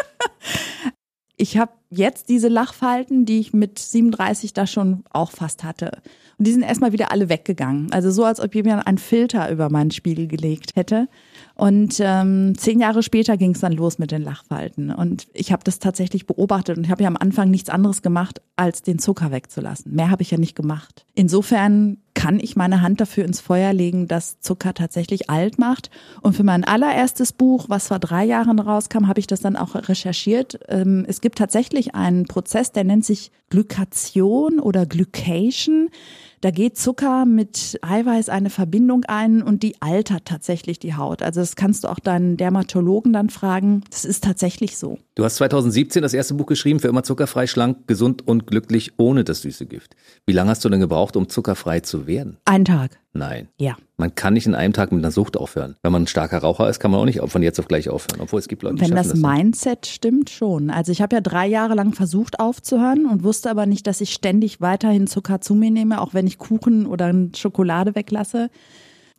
[SPEAKER 3] Ich habe jetzt diese Lachfalten, die ich mit 37 da schon auch fast hatte. Und die sind erstmal wieder alle weggegangen. Also so, als ob jemand einen Filter über meinen Spiegel gelegt hätte. Und ähm, zehn Jahre später ging es dann los mit den Lachfalten. Und ich habe das tatsächlich beobachtet und habe ja am Anfang nichts anderes gemacht, als den Zucker wegzulassen. Mehr habe ich ja nicht gemacht. Insofern kann ich meine Hand dafür ins Feuer legen, dass Zucker tatsächlich alt macht. Und für mein allererstes Buch, was vor drei Jahren rauskam, habe ich das dann auch recherchiert. Ähm, es gibt tatsächlich einen Prozess, der nennt sich Glykation oder Glycation. Da geht Zucker mit Eiweiß eine Verbindung ein und die altert tatsächlich die Haut. Also das kannst du auch deinen Dermatologen dann fragen. Das ist tatsächlich so.
[SPEAKER 2] Du hast 2017 das erste Buch geschrieben, für immer zuckerfrei, schlank, gesund und glücklich ohne das süße Gift. Wie lange hast du denn gebraucht, um zuckerfrei zu werden?
[SPEAKER 3] Einen Tag.
[SPEAKER 2] Nein.
[SPEAKER 3] Ja.
[SPEAKER 2] Man kann nicht in einem Tag mit einer Sucht aufhören. Wenn man ein starker Raucher ist, kann man auch nicht von jetzt auf gleich aufhören. Obwohl es gibt Leute, die
[SPEAKER 3] Wenn das,
[SPEAKER 2] das
[SPEAKER 3] Mindset stimmt, schon. Also ich habe ja drei Jahre lang versucht aufzuhören und wusste aber nicht, dass ich ständig weiterhin Zucker zu mir nehme, auch wenn ich Kuchen oder Schokolade weglasse.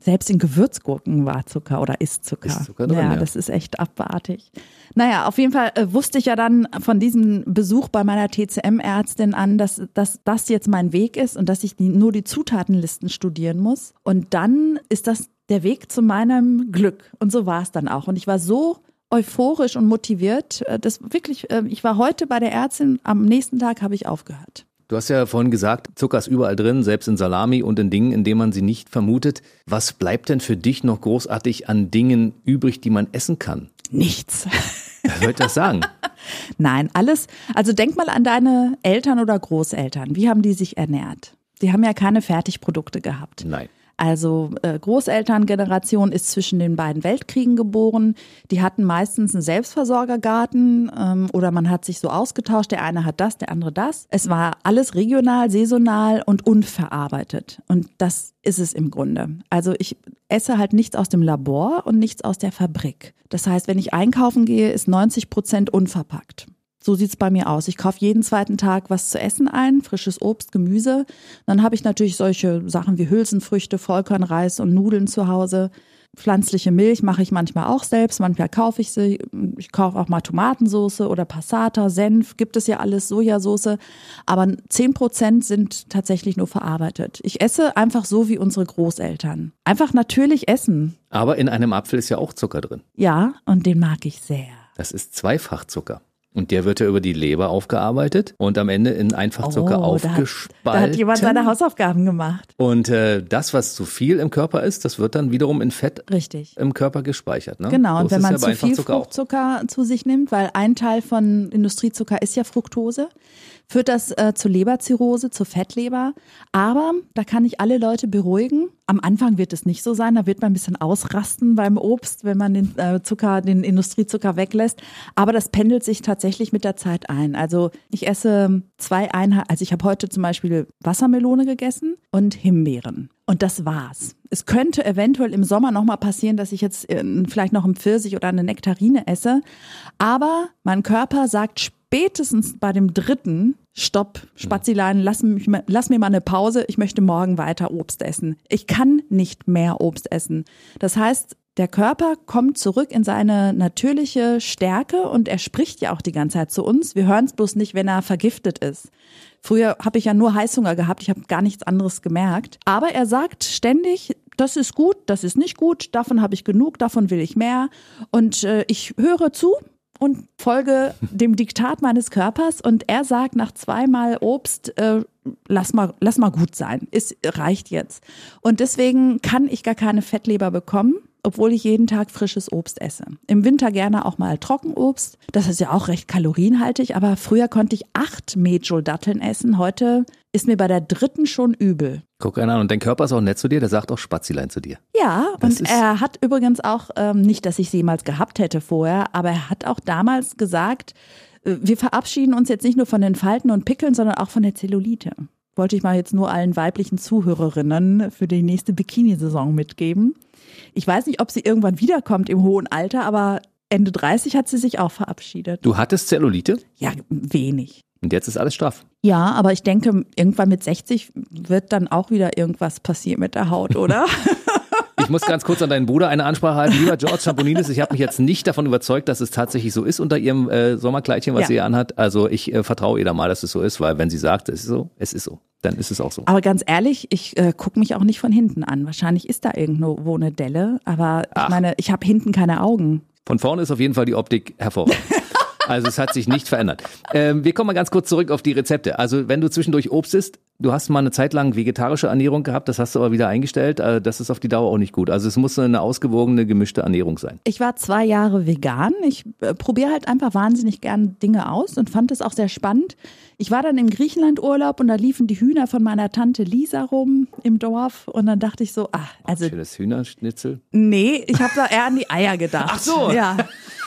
[SPEAKER 3] Selbst in Gewürzgurken war Zucker oder ist Zucker.
[SPEAKER 2] Ist Zucker drin,
[SPEAKER 3] ja,
[SPEAKER 2] ja,
[SPEAKER 3] das ist echt abartig. Naja, auf jeden Fall äh, wusste ich ja dann von diesem Besuch bei meiner TCM-Ärztin an, dass, dass das jetzt mein Weg ist und dass ich die, nur die Zutatenlisten studieren muss. Und dann ist das der Weg zu meinem Glück. Und so war es dann auch. Und ich war so euphorisch und motiviert, äh, dass wirklich, äh, ich war heute bei der Ärztin, am nächsten Tag habe ich aufgehört.
[SPEAKER 2] Du hast ja vorhin gesagt, Zucker ist überall drin, selbst in Salami und in Dingen, in denen man sie nicht vermutet. Was bleibt denn für dich noch großartig an Dingen übrig, die man essen kann?
[SPEAKER 3] Nichts. (laughs)
[SPEAKER 2] Soll ich das sagen? (laughs)
[SPEAKER 3] Nein, alles. Also denk mal an deine Eltern oder Großeltern. Wie haben die sich ernährt? Die haben ja keine Fertigprodukte gehabt.
[SPEAKER 2] Nein.
[SPEAKER 3] Also äh, Großelterngeneration ist zwischen den beiden Weltkriegen geboren. Die hatten meistens einen Selbstversorgergarten ähm, oder man hat sich so ausgetauscht. Der eine hat das, der andere das. Es war alles regional, saisonal und unverarbeitet. Und das ist es im Grunde. Also ich esse halt nichts aus dem Labor und nichts aus der Fabrik. Das heißt, wenn ich einkaufen gehe, ist 90 Prozent unverpackt. So sieht's bei mir aus. Ich kaufe jeden zweiten Tag was zu essen ein, frisches Obst, Gemüse. Dann habe ich natürlich solche Sachen wie Hülsenfrüchte, Vollkornreis und Nudeln zu Hause. Pflanzliche Milch mache ich manchmal auch selbst, manchmal kaufe ich sie. Ich kaufe auch mal Tomatensauce oder Passata, Senf, gibt es ja alles, Sojasauce. Aber zehn Prozent sind tatsächlich nur verarbeitet. Ich esse einfach so wie unsere Großeltern. Einfach natürlich essen.
[SPEAKER 2] Aber in einem Apfel ist ja auch Zucker drin.
[SPEAKER 3] Ja, und den mag ich sehr.
[SPEAKER 2] Das ist Zweifachzucker. Und der wird ja über die Leber aufgearbeitet und am Ende in Einfachzucker
[SPEAKER 3] Oh, da hat-
[SPEAKER 2] aufgespalten.
[SPEAKER 3] Da hat jemand seine Hausaufgaben gemacht.
[SPEAKER 2] und äh, das, was zu viel im Körper ist, das wird dann wiederum in Fett
[SPEAKER 3] Richtig.
[SPEAKER 2] im Körper gespeichert. Ne?
[SPEAKER 3] Genau,
[SPEAKER 2] So
[SPEAKER 3] und wenn man
[SPEAKER 2] ja
[SPEAKER 3] zu viel
[SPEAKER 2] Einfachzucker auch.
[SPEAKER 3] Fruchtzucker zu sich nimmt, weil ein Teil von Industriezucker ist ja Fructose, führt das äh, zu Leberzirrhose, zu Fettleber. Aber da kann ich alle Leute beruhigen. Am Anfang wird es nicht so sein, da wird man ein bisschen ausrasten beim Obst, wenn man den äh, Zucker, den Industriezucker weglässt. Aber das pendelt sich tatsächlich mit der Zeit ein. Also ich esse zwei Einheiten, also ich habe heute zum Beispiel Wassermelone gegessen und Himbeeren. Und das war's. Es könnte eventuell im Sommer nochmal passieren, dass ich jetzt äh, vielleicht noch einen Pfirsich oder eine Nektarine esse. Aber mein Körper sagt spätestens bei dem dritten, stopp, Spazilein, lass, mich, lass mir mal eine Pause, ich möchte morgen weiter Obst essen. Ich kann nicht mehr Obst essen. Das heißt, der Körper kommt zurück in seine natürliche Stärke und er spricht ja auch die ganze Zeit zu uns. Wir hören es bloß nicht, wenn er vergiftet ist. Früher habe ich ja nur Heißhunger gehabt, ich habe gar nichts anderes gemerkt. Aber er sagt ständig, das ist gut, das ist nicht gut, davon habe ich genug, davon will ich mehr. Und äh, ich höre zu und folge dem Diktat meines Körpers und er sagt nach zweimal Obst, äh, lass mal, lass mal gut sein, es reicht jetzt. Und deswegen kann ich gar keine Fettleber bekommen, obwohl ich jeden Tag frisches Obst esse. Im Winter gerne auch mal Trockenobst. Das ist ja auch recht kalorienhaltig, aber früher konnte ich acht Metjool-Datteln essen. Heute ist mir bei der dritten schon übel.
[SPEAKER 2] Guck einer an und dein Körper ist auch nett zu dir, der sagt auch Spazilein zu dir.
[SPEAKER 3] Ja,
[SPEAKER 2] Das
[SPEAKER 3] und er hat übrigens auch, ähm, nicht, dass ich sie jemals gehabt hätte vorher, aber er hat auch damals gesagt, äh, wir verabschieden uns jetzt nicht nur von den Falten und Pickeln, sondern auch von der Zellulite. Wollte ich mal jetzt nur allen weiblichen Zuhörerinnen für die nächste Bikini-Saison mitgeben. Ich weiß nicht, ob sie irgendwann wiederkommt im hohen Alter, aber Ende 30 hat sie sich auch verabschiedet.
[SPEAKER 2] Du hattest Zellulite
[SPEAKER 3] Ja, wenig.
[SPEAKER 2] und jetzt ist alles straff.
[SPEAKER 3] Ja, aber ich denke, irgendwann mit 60 wird dann auch wieder irgendwas passieren mit der Haut, oder? (laughs)
[SPEAKER 2] Ich muss ganz kurz an deinen Bruder eine Ansprache halten. Lieber George Champoninis, ich habe mich jetzt nicht davon überzeugt, dass es tatsächlich so ist unter ihrem äh, Sommerkleidchen, was
[SPEAKER 3] Ja.
[SPEAKER 2] sie hier anhat. Also ich äh, vertraue ihr da mal, dass es so ist, weil wenn sie sagt, es ist so, es ist so, dann ist es auch so.
[SPEAKER 3] Aber ganz ehrlich, ich äh, gucke mich auch nicht von hinten an. Wahrscheinlich ist da irgendwo eine Delle, aber ich
[SPEAKER 2] Ach.
[SPEAKER 3] meine, ich habe hinten keine Augen.
[SPEAKER 2] Von vorne ist auf jeden Fall die Optik hervorragend. Also es hat sich nicht verändert. Ähm, wir kommen mal ganz kurz zurück auf die Rezepte. Also wenn du zwischendurch Obst isst, du hast mal eine Zeit lang vegetarische Ernährung gehabt, das hast du aber wieder eingestellt. Äh, das ist auf die Dauer auch nicht gut. Also es muss eine ausgewogene, gemischte Ernährung sein.
[SPEAKER 3] Ich war zwei Jahre vegan. Ich äh, probiere halt einfach wahnsinnig gern Dinge aus und fand es auch sehr spannend. Ich war dann im Griechenland-Urlaub und da liefen die Hühner von meiner Tante Lisa rum im Dorf und dann dachte ich so, ah, also
[SPEAKER 2] Schönes Hühnerschnitzel.
[SPEAKER 3] Nee, ich habe da eher an die Eier gedacht.
[SPEAKER 2] Ach so.
[SPEAKER 3] Ja.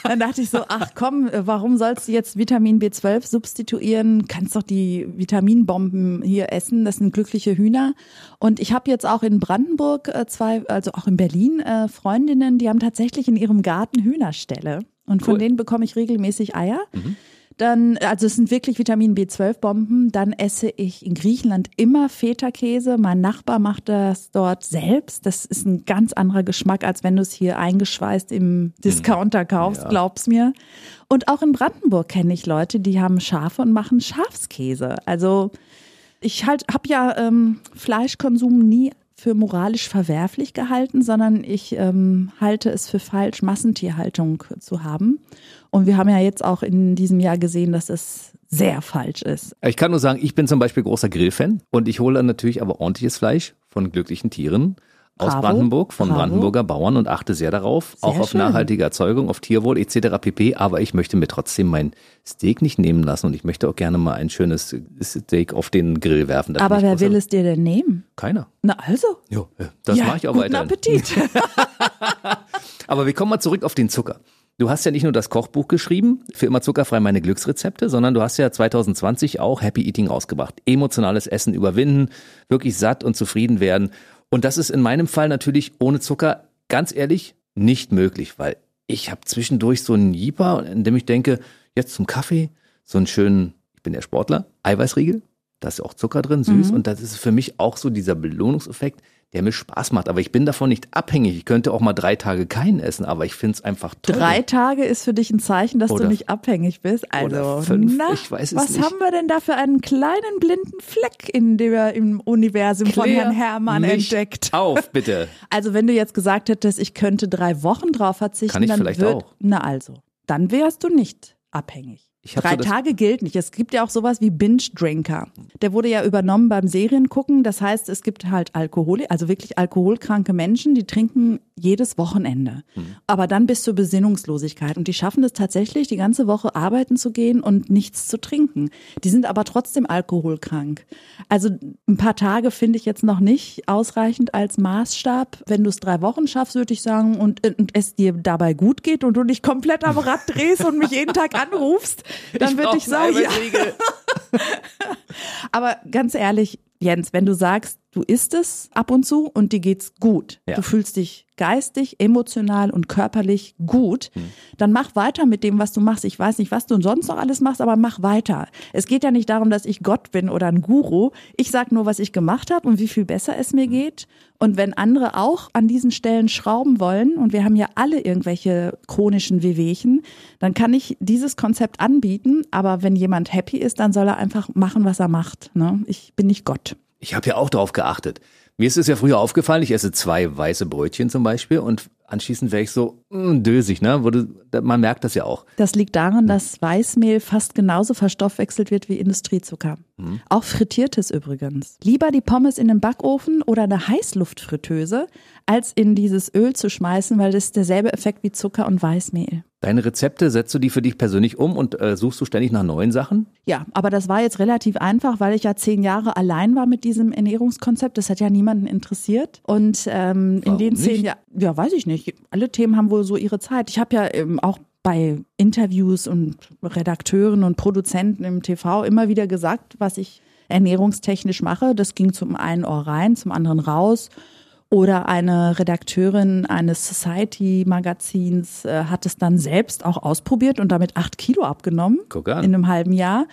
[SPEAKER 3] Dann dachte ich so, ach komm, äh, warum sollst du jetzt Vitamin B12 substituieren? Kannst doch die Vitaminbomben hier essen. Das sind glückliche Hühner. Und ich habe jetzt auch in Brandenburg äh, zwei, also auch in Berlin äh, Freundinnen, die haben tatsächlich in ihrem Garten Hühnerställe. Und von
[SPEAKER 2] Cool.
[SPEAKER 3] denen bekomme ich regelmäßig Eier. Dann, also es sind wirklich Vitamin B12-Bomben. Dann esse ich in Griechenland immer Feta-Käse. Mein Nachbar macht das dort selbst. Das ist ein ganz anderer Geschmack, als wenn du es hier eingeschweißt im Discounter kaufst,
[SPEAKER 2] Ja.
[SPEAKER 3] glaub's mir. Und auch in Brandenburg kenne ich Leute, die haben Schafe und machen Schafskäse. Also ich halt habe ja ähm, Fleischkonsum nie für moralisch verwerflich gehalten, sondern ich ähm, halte es für falsch, Massentierhaltung zu haben. Und wir haben ja jetzt auch in diesem Jahr gesehen, dass es sehr falsch ist.
[SPEAKER 2] Ich kann nur sagen, ich bin zum Beispiel großer Grillfan und ich hole natürlich aber ordentliches Fleisch von glücklichen Tieren aus
[SPEAKER 3] Bravo.
[SPEAKER 2] Brandenburg, von
[SPEAKER 3] Bravo.
[SPEAKER 2] Brandenburger Bauern und achte sehr darauf,
[SPEAKER 3] Sehr
[SPEAKER 2] auch auf
[SPEAKER 3] schön.
[SPEAKER 2] nachhaltige Erzeugung, auf Tierwohl etc. pp. Aber ich möchte mir trotzdem mein Steak nicht nehmen lassen und ich möchte auch gerne mal ein schönes Steak auf den Grill werfen.
[SPEAKER 3] Aber wer will es dir denn nehmen?
[SPEAKER 2] Keiner.
[SPEAKER 3] Na also.
[SPEAKER 2] Jo, ja, das
[SPEAKER 3] ja,
[SPEAKER 2] mache ich auch
[SPEAKER 3] guten
[SPEAKER 2] weiterhin.
[SPEAKER 3] Appetit. (laughs) (laughs)
[SPEAKER 2] Aber wir kommen mal zurück auf den Zucker. Du hast ja nicht nur das Kochbuch geschrieben, für immer zuckerfrei meine Glücksrezepte, sondern du hast ja 2020 auch Happy Eating rausgebracht. Emotionales Essen überwinden, wirklich satt und zufrieden werden. Und das ist in meinem Fall natürlich ohne Zucker, ganz ehrlich, nicht möglich, weil ich habe zwischendurch so einen Jeeper, in dem ich denke, jetzt zum Kaffee, so einen schönen, ich bin der Sportler, Eiweißriegel, da ist auch Zucker drin, süß. Und das ist für mich auch so dieser Belohnungseffekt, der mir Spaß macht. Aber ich bin davon nicht abhängig. Ich könnte auch mal drei Tage keinen essen, aber ich finde es einfach toll.
[SPEAKER 3] Drei Tage ist für dich ein Zeichen, dass
[SPEAKER 2] Oder-
[SPEAKER 3] du nicht abhängig bist. Also,
[SPEAKER 2] fünf,
[SPEAKER 3] na,
[SPEAKER 2] ich weiß es
[SPEAKER 3] was
[SPEAKER 2] nicht.
[SPEAKER 3] haben wir denn da für einen kleinen blinden Fleck in der, im Universum von
[SPEAKER 2] Klär
[SPEAKER 3] Herrn Hermann entdeckt?
[SPEAKER 2] Auf, bitte. (laughs)
[SPEAKER 3] Also, wenn du jetzt gesagt hättest, ich könnte drei Wochen drauf verzichten,
[SPEAKER 2] Kann ich
[SPEAKER 3] dann
[SPEAKER 2] vielleicht
[SPEAKER 3] würd,
[SPEAKER 2] auch.
[SPEAKER 3] Na also, dann wärst du nicht abhängig. Drei
[SPEAKER 2] so
[SPEAKER 3] Tage gilt nicht. Es gibt ja auch sowas wie Binge-Drinker. Der wurde ja übernommen beim Seriengucken. Das heißt, es gibt halt Alkohol, also wirklich alkoholkranke Menschen, die trinken jedes Wochenende.
[SPEAKER 2] Hm.
[SPEAKER 3] Aber dann bis zur Besinnungslosigkeit. Und die schaffen es tatsächlich, die ganze Woche arbeiten zu gehen und nichts zu trinken. Die sind aber trotzdem alkoholkrank. Also ein paar Tage finde ich jetzt noch nicht ausreichend als Maßstab. Wenn du es drei Wochen schaffst, würde ich sagen, und, und es dir dabei gut geht und du nicht komplett am Rad drehst und mich jeden Tag anrufst, (laughs) dann würde ich sagen, ja. (laughs) Aber ganz ehrlich, Jens, wenn du sagst, du isst es ab und zu und dir geht's gut,
[SPEAKER 2] Ja.
[SPEAKER 3] du fühlst dich geistig, emotional und körperlich gut,
[SPEAKER 2] Hm.
[SPEAKER 3] dann mach weiter mit dem, was du machst. Ich weiß nicht, was du sonst noch alles machst, aber mach weiter. Es geht ja nicht darum, dass ich Gott bin oder ein Guru. Ich sag nur, was ich gemacht habe und wie viel besser es mir geht. Und wenn andere auch an diesen Stellen schrauben wollen, und wir haben ja alle irgendwelche chronischen Wehwehchen, dann kann ich dieses Konzept anbieten. Aber wenn jemand happy ist, dann soll er einfach machen, was er macht. Ne? Ich bin nicht Gott.
[SPEAKER 2] Ich habe ja auch darauf geachtet. Mir ist es ja früher aufgefallen, ich esse zwei weiße Brötchen zum Beispiel und anschließend wäre ich so mm, dösig, ne? Da- man merkt das ja auch.
[SPEAKER 3] Das liegt daran, dass Weißmehl fast genauso verstoffwechselt wird wie Industriezucker. Auch frittiertes übrigens. Lieber die Pommes in den Backofen oder eine Heißluftfritteuse, als in dieses Öl zu schmeißen, weil das ist derselbe Effekt wie Zucker und Weißmehl.
[SPEAKER 2] Deine Rezepte, setzt du die für dich persönlich um und äh, suchst du ständig nach neuen Sachen?
[SPEAKER 3] Ja, aber das war jetzt relativ einfach, weil ich ja zehn Jahre allein war mit diesem Ernährungskonzept. Das hat ja niemanden interessiert. Und ähm, in den zehn? Jahren, ja, weiß ich nicht. Alle Themen haben wohl so ihre Zeit. Ich habe ja ähm, auch bei Interviews und Redakteuren und Produzenten im TV immer wieder gesagt, was ich ernährungstechnisch mache. Das ging zum einen Ohr rein, zum anderen raus. Oder eine Redakteurin eines Society-Magazins äh, hat es dann selbst auch ausprobiert und damit acht Kilo abgenommen
[SPEAKER 2] Guck an.
[SPEAKER 3] in einem halben Jahr.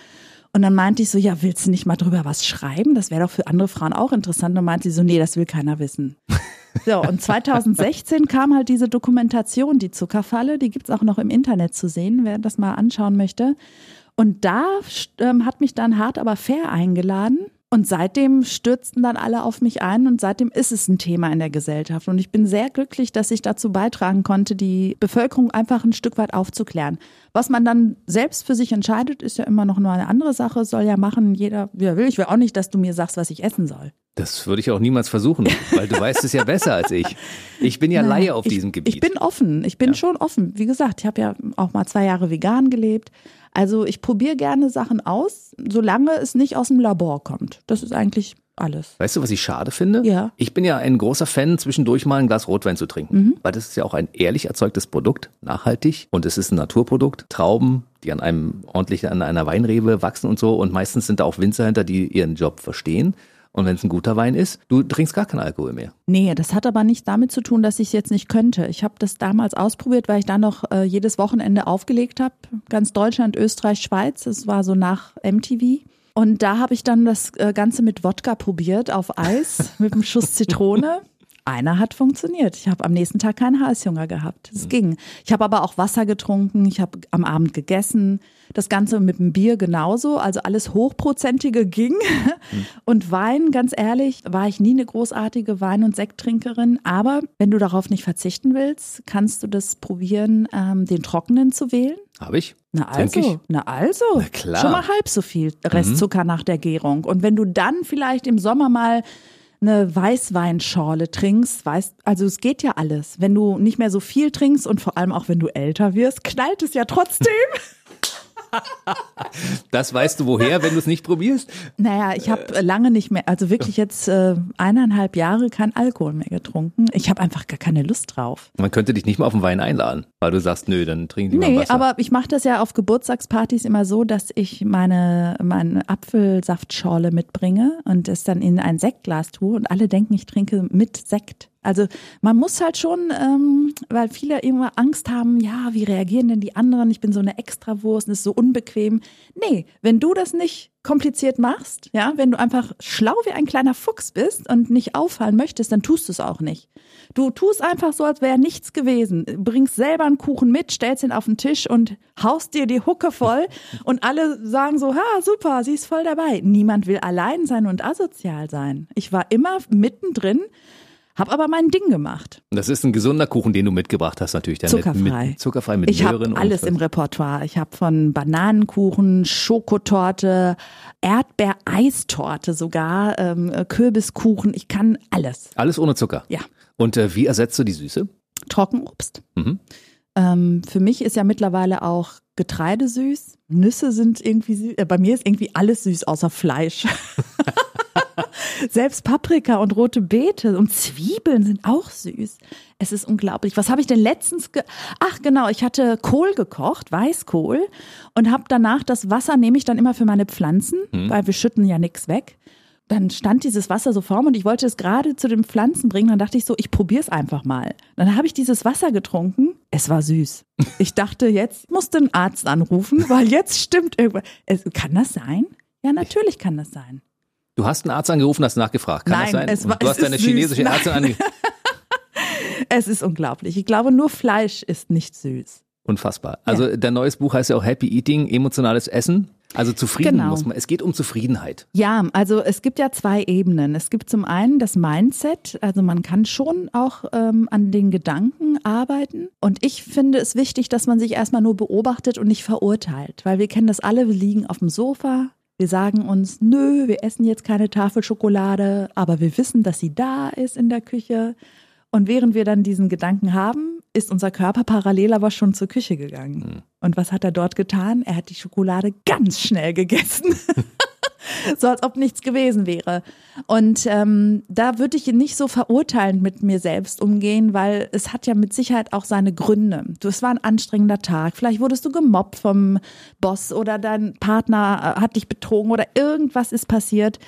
[SPEAKER 3] Und dann meinte ich so, ja, willst du nicht mal drüber was schreiben? Das wäre doch für andere Frauen auch interessant. Und meinte sie so, nee, das will keiner wissen. (laughs) So, und 2016 kam halt diese Dokumentation, die Zuckerfalle, die gibt's auch noch im Internet zu sehen, wer das mal anschauen möchte. Und da ähm, hat mich dann hart aber fair eingeladen. Und seitdem stürzten dann alle auf mich ein und seitdem ist es ein Thema in der Gesellschaft. Und ich bin sehr glücklich, dass ich dazu beitragen konnte, die Bevölkerung einfach ein Stück weit aufzuklären. Was man dann selbst für sich entscheidet, ist ja immer noch nur eine andere Sache, soll ja machen, jeder, wie er will. Ich will auch nicht, dass du mir sagst, was ich essen soll.
[SPEAKER 2] Das würde ich auch niemals versuchen, weil du weißt es ja besser als ich. Ich bin ja Laie auf
[SPEAKER 3] ich,
[SPEAKER 2] diesem Gebiet.
[SPEAKER 3] Ich bin offen. Ich bin schon offen. Wie gesagt, ich habe ja auch mal zwei Jahre vegan gelebt. Also ich probiere gerne Sachen aus, solange es nicht aus dem Labor kommt. Das ist eigentlich alles.
[SPEAKER 2] Weißt du, was ich schade finde?
[SPEAKER 3] Ja.
[SPEAKER 2] Ich bin ja ein großer Fan, zwischendurch mal ein Glas Rotwein zu trinken.
[SPEAKER 3] Mhm.
[SPEAKER 2] Weil das ist ja auch ein ehrlich erzeugtes Produkt, nachhaltig. Und es ist ein Naturprodukt. Trauben, die an einem ordentlich an einer Weinrebe wachsen und so. Und meistens sind da auch Winzer hinter, die ihren Job verstehen. Und wenn es ein guter Wein ist, du trinkst gar keinen Alkohol mehr.
[SPEAKER 3] Nee, das hat aber nicht damit zu tun, dass ich es jetzt nicht könnte. Ich habe das damals ausprobiert, weil ich da noch äh, jedes Wochenende aufgelegt habe. Ganz Deutschland, Österreich, Schweiz. Das war so nach MTV. Und da habe ich dann das äh, Ganze mit Wodka probiert auf Eis (laughs) mit einem Schuss Zitrone. Einer hat funktioniert. Ich habe am nächsten Tag keinen Heißhunger gehabt. Es ging. Ich habe aber auch Wasser getrunken. Ich habe am Abend gegessen. Das Ganze mit dem Bier genauso. Also alles Hochprozentige ging. Und Wein, ganz ehrlich, war ich nie eine großartige Wein- und Sekttrinkerin. Aber wenn du darauf nicht verzichten willst, kannst du das probieren, ähm, den trockenen zu wählen.
[SPEAKER 2] Habe ich?
[SPEAKER 3] Na also, na also,
[SPEAKER 2] Na klar. Mhm.
[SPEAKER 3] schon mal halb so viel Restzucker nach der Gärung. Und wenn du dann vielleicht im Sommer mal eine Weißweinschorle trinkst, weißt, also es geht ja alles. Wenn du nicht mehr so viel trinkst und vor allem auch wenn du älter wirst, knallt es ja trotzdem. (laughs) (laughs)
[SPEAKER 2] Das weißt du woher, wenn du es nicht probierst?
[SPEAKER 3] Naja, ich habe lange nicht mehr, also wirklich jetzt äh, eineinhalb Jahre kein Alkohol mehr getrunken. Ich habe einfach gar keine Lust drauf.
[SPEAKER 2] Man könnte dich nicht mal auf den Wein einladen, weil du sagst, nö, dann trinken die mal
[SPEAKER 3] Nee,
[SPEAKER 2] Wasser.
[SPEAKER 3] aber ich mache das ja auf Geburtstagspartys immer so, dass ich meine, meine Apfelsaftschorle mitbringe und es dann in ein Sektglas tue und alle denken, ich trinke mit Sekt. Also man muss halt schon, ähm, weil viele immer Angst haben, ja, wie reagieren denn die anderen? Ich bin so eine Extrawurst, das ist so unbequem. Nee, wenn du das nicht kompliziert machst, ja, wenn du einfach schlau wie ein kleiner Fuchs bist und nicht auffallen möchtest, dann tust du es auch nicht. Du tust einfach so, als wäre nichts gewesen. Bringst selber einen Kuchen mit, stellst ihn auf den Tisch und haust dir die Hucke voll (laughs) und alle sagen so, ha, super, sie ist voll dabei. Niemand will allein sein und asozial sein. Ich war immer mittendrin, hab aber mein Ding gemacht.
[SPEAKER 2] das ist ein gesunder Kuchen, den du mitgebracht hast, natürlich. Der
[SPEAKER 3] Zuckerfrei.
[SPEAKER 2] Mit, zuckerfrei mit
[SPEAKER 3] Ich
[SPEAKER 2] Möhren
[SPEAKER 3] habe
[SPEAKER 2] und
[SPEAKER 3] alles im Repertoire. Ich habe von Bananenkuchen, Schokotorte, Erdbeereistorte sogar, ähm, Kürbiskuchen. Ich kann alles.
[SPEAKER 2] Alles ohne Zucker.
[SPEAKER 3] Ja.
[SPEAKER 2] Und äh, wie ersetzt du die Süße?
[SPEAKER 3] Trockenobst.
[SPEAKER 2] Mhm.
[SPEAKER 3] Ähm, für mich ist ja mittlerweile auch Getreide süß. Nüsse sind irgendwie süß. Äh, bei mir ist irgendwie alles süß außer Fleisch. (laughs) (laughs) Selbst Paprika und rote Beete und Zwiebeln sind auch süß. Es ist unglaublich. Was habe ich denn letztens? Ge Ach genau, ich hatte Kohl gekocht, Weißkohl und habe danach das Wasser nehme ich dann immer für meine Pflanzen, weil wir schütten ja nichts weg. Dann stand dieses Wasser so vor mir und ich wollte es gerade zu den Pflanzen bringen. Dann dachte ich so, ich probiere es einfach mal. Dann habe ich dieses Wasser getrunken. Es war süß. (laughs) Ich dachte, jetzt musst du einen Arzt anrufen, weil jetzt stimmt irgendwas. Es, kann das sein? Ja, natürlich kann das sein.
[SPEAKER 2] Du hast einen Arzt angerufen, hast nachgefragt. Kann
[SPEAKER 3] Nein,
[SPEAKER 2] das sein?
[SPEAKER 3] es
[SPEAKER 2] du hast deine
[SPEAKER 3] süß.
[SPEAKER 2] chinesische
[SPEAKER 3] Nein.
[SPEAKER 2] Ärztin angerufen. (laughs)
[SPEAKER 3] Es ist unglaublich. Ich glaube, nur Fleisch ist nicht süß.
[SPEAKER 2] Unfassbar. Also dein neues Buch heißt ja auch Happy Eating, emotionales Essen. Also zufrieden
[SPEAKER 3] Genau.
[SPEAKER 2] muss man. Es geht um Zufriedenheit.
[SPEAKER 3] Ja, also es gibt ja zwei Ebenen. Es gibt zum einen das Mindset, also man kann schon auch ähm, an den Gedanken arbeiten. Und ich finde es wichtig, dass man sich erstmal nur beobachtet und nicht verurteilt, weil wir kennen das alle, wir liegen auf dem Sofa. Wir sagen uns, nö, wir essen jetzt keine Tafel Schokolade, aber wir wissen, dass sie da ist in der Küche. Und während wir dann diesen Gedanken haben, ist unser Körper parallel aber schon zur Küche gegangen. Und was hat er dort getan? Er hat die Schokolade ganz schnell gegessen. (laughs) (laughs) so als ob nichts gewesen wäre. Und ähm, da würde ich nicht so verurteilend mit mir selbst umgehen, weil es hat ja mit Sicherheit auch seine Gründe. Du, es war ein anstrengender Tag. Vielleicht wurdest du gemobbt vom Boss oder dein Partner äh, hat dich betrogen oder irgendwas ist passiert.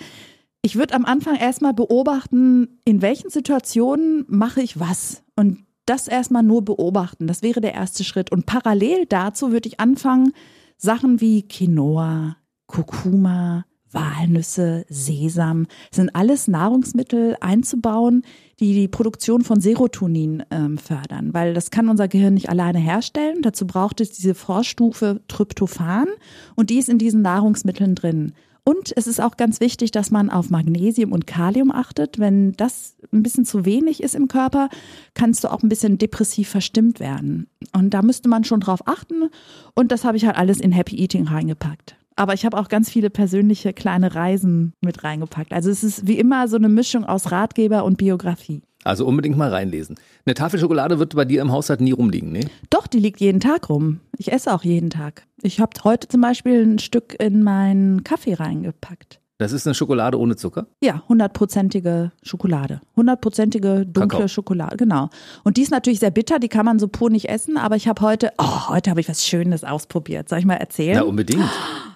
[SPEAKER 3] Ich würde am Anfang erstmal beobachten, in welchen Situationen mache ich was. Und das erstmal nur beobachten. Das wäre der erste Schritt. Und parallel dazu würde ich anfangen, Sachen wie Quinoa, Kurkuma, Walnüsse, Sesam, sind alles Nahrungsmittel einzubauen, die die Produktion von Serotonin ähm, fördern, weil das kann unser Gehirn nicht alleine herstellen. Dazu braucht es diese Vorstufe Tryptophan und die ist in diesen Nahrungsmitteln drin. Und es ist auch ganz wichtig, dass man auf Magnesium und Kalium achtet. Wenn das ein bisschen zu wenig ist im Körper, kannst du auch ein bisschen depressiv verstimmt werden. Und da müsste man schon drauf achten. Und das habe ich halt alles in Happy Eating reingepackt. Aber ich habe auch ganz viele persönliche kleine Reisen mit reingepackt. Also es ist wie immer so eine Mischung aus Ratgeber und Biografie.
[SPEAKER 2] Also unbedingt mal reinlesen. Eine Tafel Schokolade wird bei dir im Haushalt nie rumliegen, ne?
[SPEAKER 3] Doch, die liegt jeden Tag rum. Ich esse auch jeden Tag. Ich habe heute zum Beispiel ein Stück in meinen Kaffee reingepackt.
[SPEAKER 2] Das ist eine Schokolade ohne Zucker.
[SPEAKER 3] Ja, hundertprozentige Schokolade. Hundertprozentige dunkle
[SPEAKER 2] Kakao.
[SPEAKER 3] Schokolade, genau. Und die ist natürlich sehr bitter, die kann man so pur nicht essen, aber ich habe heute, oh, heute habe ich was Schönes ausprobiert. Soll ich mal erzählen?
[SPEAKER 2] Ja, unbedingt.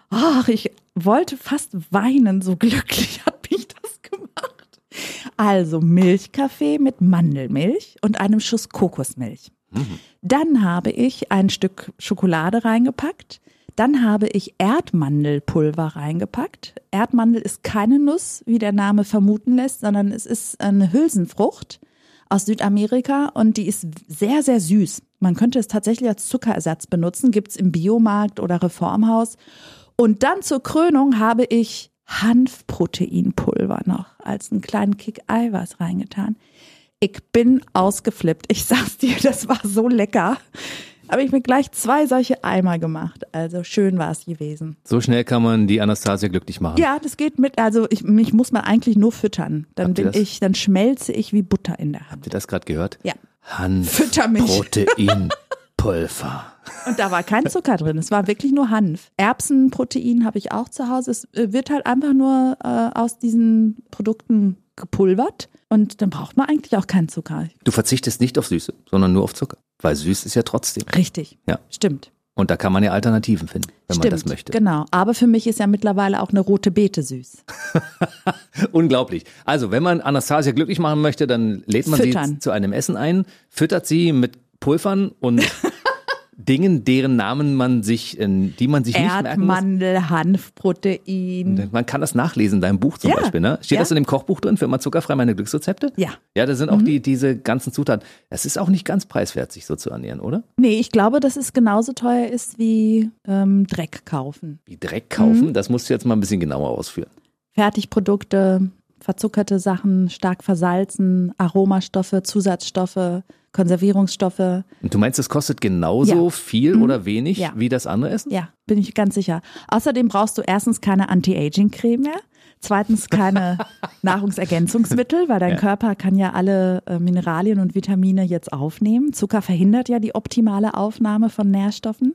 [SPEAKER 3] Ach, ich wollte fast weinen, so glücklich (laughs) hat mich das gemacht. Also Milchkaffee mit Mandelmilch und einem Schuss Kokosmilch. Dann habe ich ein Stück Schokolade reingepackt. Dann habe ich Erdmandelpulver reingepackt. Erdmandel ist keine Nuss, wie der Name vermuten lässt, sondern es ist eine Hülsenfrucht. aus Südamerika und die ist sehr, sehr süß. Man könnte es tatsächlich als Zuckerersatz benutzen, gibt's im Biomarkt oder Reformhaus. Und dann zur Krönung habe ich Hanfproteinpulver noch als einen kleinen Kick Eiweiß reingetan. Ich bin ausgeflippt. Ich sag's dir, das war so lecker. Habe ich mir gleich zwei solche Eimer gemacht. Also schön war es gewesen.
[SPEAKER 2] So schnell kann man die Anastasia glücklich machen.
[SPEAKER 3] Ja, das geht mit, also ich, mich muss man eigentlich nur füttern. Dann bin ich, dann schmelze ich wie Butter in der Hand.
[SPEAKER 2] Habt ihr das gerade gehört?
[SPEAKER 3] Ja. Fütter mich.
[SPEAKER 2] Hanfproteinpulver. (laughs)
[SPEAKER 3] Und da war kein Zucker drin. Es war wirklich nur Hanf. Erbsenprotein habe ich auch zu Hause. Es äh, wird halt einfach nur äh, aus diesen Produkten gepulvert. Und dann braucht man eigentlich auch keinen Zucker.
[SPEAKER 2] Du verzichtest nicht auf Süße, sondern nur auf Zucker. Weil süß ist ja trotzdem.
[SPEAKER 3] Richtig.
[SPEAKER 2] Ja.
[SPEAKER 3] Stimmt.
[SPEAKER 2] Und da kann man ja Alternativen finden, wenn
[SPEAKER 3] Stimmt.
[SPEAKER 2] man das möchte.
[SPEAKER 3] Genau. Aber für mich ist ja mittlerweile auch eine rote Beete süß. (laughs)
[SPEAKER 2] Unglaublich. Also, wenn man Anastasia glücklich machen möchte, dann lädt man sie
[SPEAKER 3] Füttern.
[SPEAKER 2] zu einem Essen ein, füttert sie mit Pulvern und (laughs) Dingen, deren Namen man sich, äh, die man sich nicht merken muss.
[SPEAKER 3] Erdmandel, Hanfprotein.
[SPEAKER 2] Man kann das nachlesen in deinem Buch zum
[SPEAKER 3] Ja.
[SPEAKER 2] Beispiel. Ne? Steht
[SPEAKER 3] Ja.
[SPEAKER 2] das in dem Kochbuch drin für immer zuckerfrei meine Glücksrezepte?
[SPEAKER 3] Ja. Mhm.
[SPEAKER 2] Ja, da sind auch die, diese ganzen Zutaten. Es ist auch nicht ganz preiswert, sich so zu ernähren, oder?
[SPEAKER 3] Nee, ich glaube, dass es genauso teuer ist wie ähm, Dreck kaufen.
[SPEAKER 2] Wie Dreck kaufen,
[SPEAKER 3] Mhm.
[SPEAKER 2] das musst du jetzt mal ein bisschen genauer ausführen.
[SPEAKER 3] Fertigprodukte, verzuckerte Sachen, stark versalzen, Aromastoffe, Zusatzstoffe, Konservierungsstoffe.
[SPEAKER 2] Und du meinst, es kostet genauso
[SPEAKER 3] Ja.
[SPEAKER 2] viel oder wenig
[SPEAKER 3] Ja.
[SPEAKER 2] wie das andere Essen?
[SPEAKER 3] Ja, bin ich ganz sicher. Außerdem brauchst du erstens keine Anti-Aging-Creme mehr. Zweitens keine (laughs) Nahrungsergänzungsmittel, weil dein
[SPEAKER 2] Ja.
[SPEAKER 3] Körper kann ja alle äh, Mineralien und Vitamine jetzt aufnehmen. Zucker verhindert ja die optimale Aufnahme von Nährstoffen.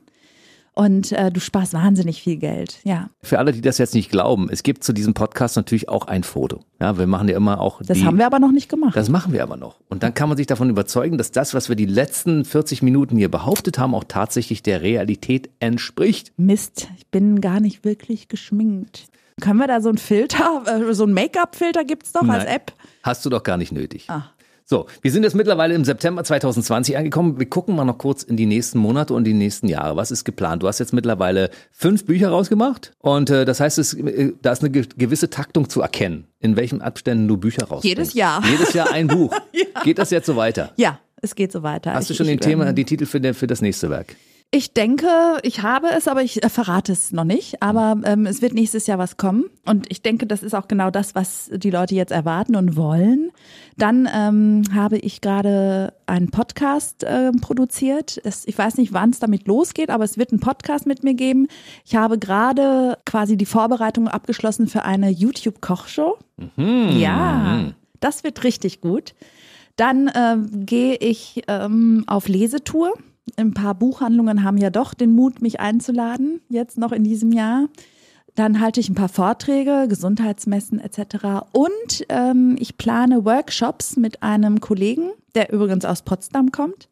[SPEAKER 3] Und äh, du sparst wahnsinnig viel Geld. Ja,
[SPEAKER 2] Für alle, die das jetzt nicht glauben, es gibt zu diesem Podcast natürlich auch ein Foto. Ja, wir machen ja immer auch
[SPEAKER 3] das
[SPEAKER 2] die,
[SPEAKER 3] haben wir aber noch nicht gemacht.
[SPEAKER 2] Das machen wir aber noch. Und dann kann man sich davon überzeugen, dass das, was wir die letzten 40 Minuten hier behauptet haben, auch tatsächlich der Realität entspricht.
[SPEAKER 3] Mist, ich bin gar nicht wirklich geschminkt. Können wir da so ein Filter, äh, so ein Make-up-Filter gibt's doch als
[SPEAKER 2] Nein.
[SPEAKER 3] App?
[SPEAKER 2] Hast du doch gar nicht nötig.
[SPEAKER 3] Ah.
[SPEAKER 2] So, wir sind jetzt mittlerweile im September 2020 angekommen. Wir gucken mal noch kurz in die nächsten Monate und die nächsten Jahre. Was ist geplant? Du hast jetzt mittlerweile fünf Bücher rausgemacht und äh, das heißt, es, äh, da ist eine ge gewisse Taktung zu erkennen, in welchen Abständen du Bücher rausbringst.
[SPEAKER 3] Jedes Jahr.
[SPEAKER 2] Jedes Jahr ein Buch. (laughs) Geht das jetzt so weiter?
[SPEAKER 3] Ja, es geht so weiter.
[SPEAKER 2] Hast du
[SPEAKER 3] Ich-
[SPEAKER 2] schon
[SPEAKER 3] ich,
[SPEAKER 2] den Thema, den Titel für, den, für das nächste Werk?
[SPEAKER 3] Ich denke, ich habe es, aber ich äh, verrate es noch nicht. Aber ähm, es wird nächstes Jahr was kommen. Und ich denke, das ist auch genau das, was die Leute jetzt erwarten und wollen. Dann ähm, habe ich gerade einen Podcast ähm, produziert. Es, ich weiß nicht, wann es damit losgeht, aber es wird einen Podcast mit mir geben. Ich habe gerade quasi die Vorbereitung abgeschlossen für eine YouTube-Kochshow. Ja, das wird richtig gut. Dann ähm, gehe ich ähm, auf Lesetour. Ein paar Buchhandlungen haben ja doch den Mut, mich einzuladen, jetzt noch in diesem Jahr. Dann halte ich ein paar Vorträge, Gesundheitsmessen etc. Und ähm, ich plane Workshops mit einem Kollegen, der übrigens aus Potsdam kommt.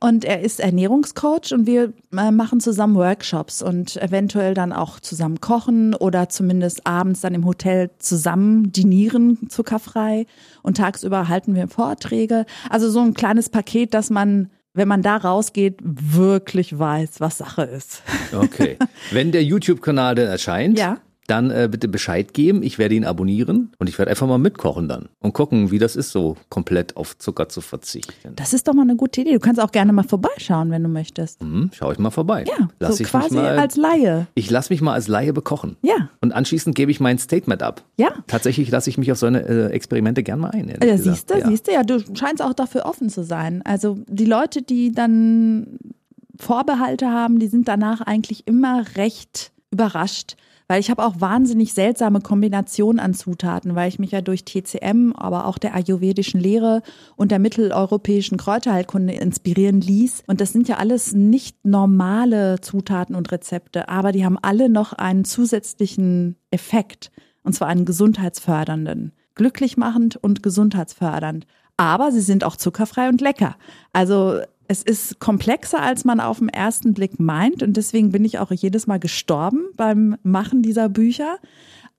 [SPEAKER 3] Und er ist Ernährungscoach und wir äh, machen zusammen Workshops und eventuell dann auch zusammen kochen oder zumindest abends dann im Hotel zusammen dinieren, zuckerfrei. Und tagsüber halten wir Vorträge. Also so ein kleines Paket, dass man, wenn man da rausgeht, wirklich weiß, was Sache ist.
[SPEAKER 2] Okay. (laughs) Wenn der YouTube-Kanal dann erscheint,
[SPEAKER 3] Ja.
[SPEAKER 2] Dann äh, bitte Bescheid geben. Ich werde ihn abonnieren und ich werde einfach mal mitkochen dann und gucken, wie das ist, so komplett auf Zucker zu verzichten.
[SPEAKER 3] Das ist doch mal eine gute Idee. Du kannst auch gerne mal vorbeischauen, wenn du möchtest.
[SPEAKER 2] Hm, schau ich mal vorbei.
[SPEAKER 3] Ja,
[SPEAKER 2] Lass
[SPEAKER 3] so
[SPEAKER 2] ich
[SPEAKER 3] quasi
[SPEAKER 2] mal,
[SPEAKER 3] als Laie.
[SPEAKER 2] ich lasse mich mal als Laie bekochen.
[SPEAKER 3] Ja.
[SPEAKER 2] Und anschließend gebe ich mein Statement ab.
[SPEAKER 3] Ja.
[SPEAKER 2] Tatsächlich lasse ich mich auf so eine äh, Experimente gern mal ein.
[SPEAKER 3] Ja, siehst du,
[SPEAKER 2] Ja.
[SPEAKER 3] siehst du, ja, du scheinst auch dafür offen zu sein. Also die Leute, die dann Vorbehalte haben, die sind danach eigentlich immer recht überrascht. Weil ich habe auch wahnsinnig seltsame Kombinationen an Zutaten, weil ich mich ja durch TCM, aber auch der ayurvedischen Lehre und der mitteleuropäischen Kräuterheilkunde inspirieren ließ. Und das sind ja alles nicht normale Zutaten und Rezepte, aber die haben alle noch einen zusätzlichen Effekt, und zwar einen gesundheitsfördernden glücklich machend und gesundheitsfördernd. Aber sie sind auch zuckerfrei und lecker. Also es ist komplexer, als man auf den ersten Blick meint. Und deswegen bin ich auch jedes Mal gestorben beim Machen dieser Bücher.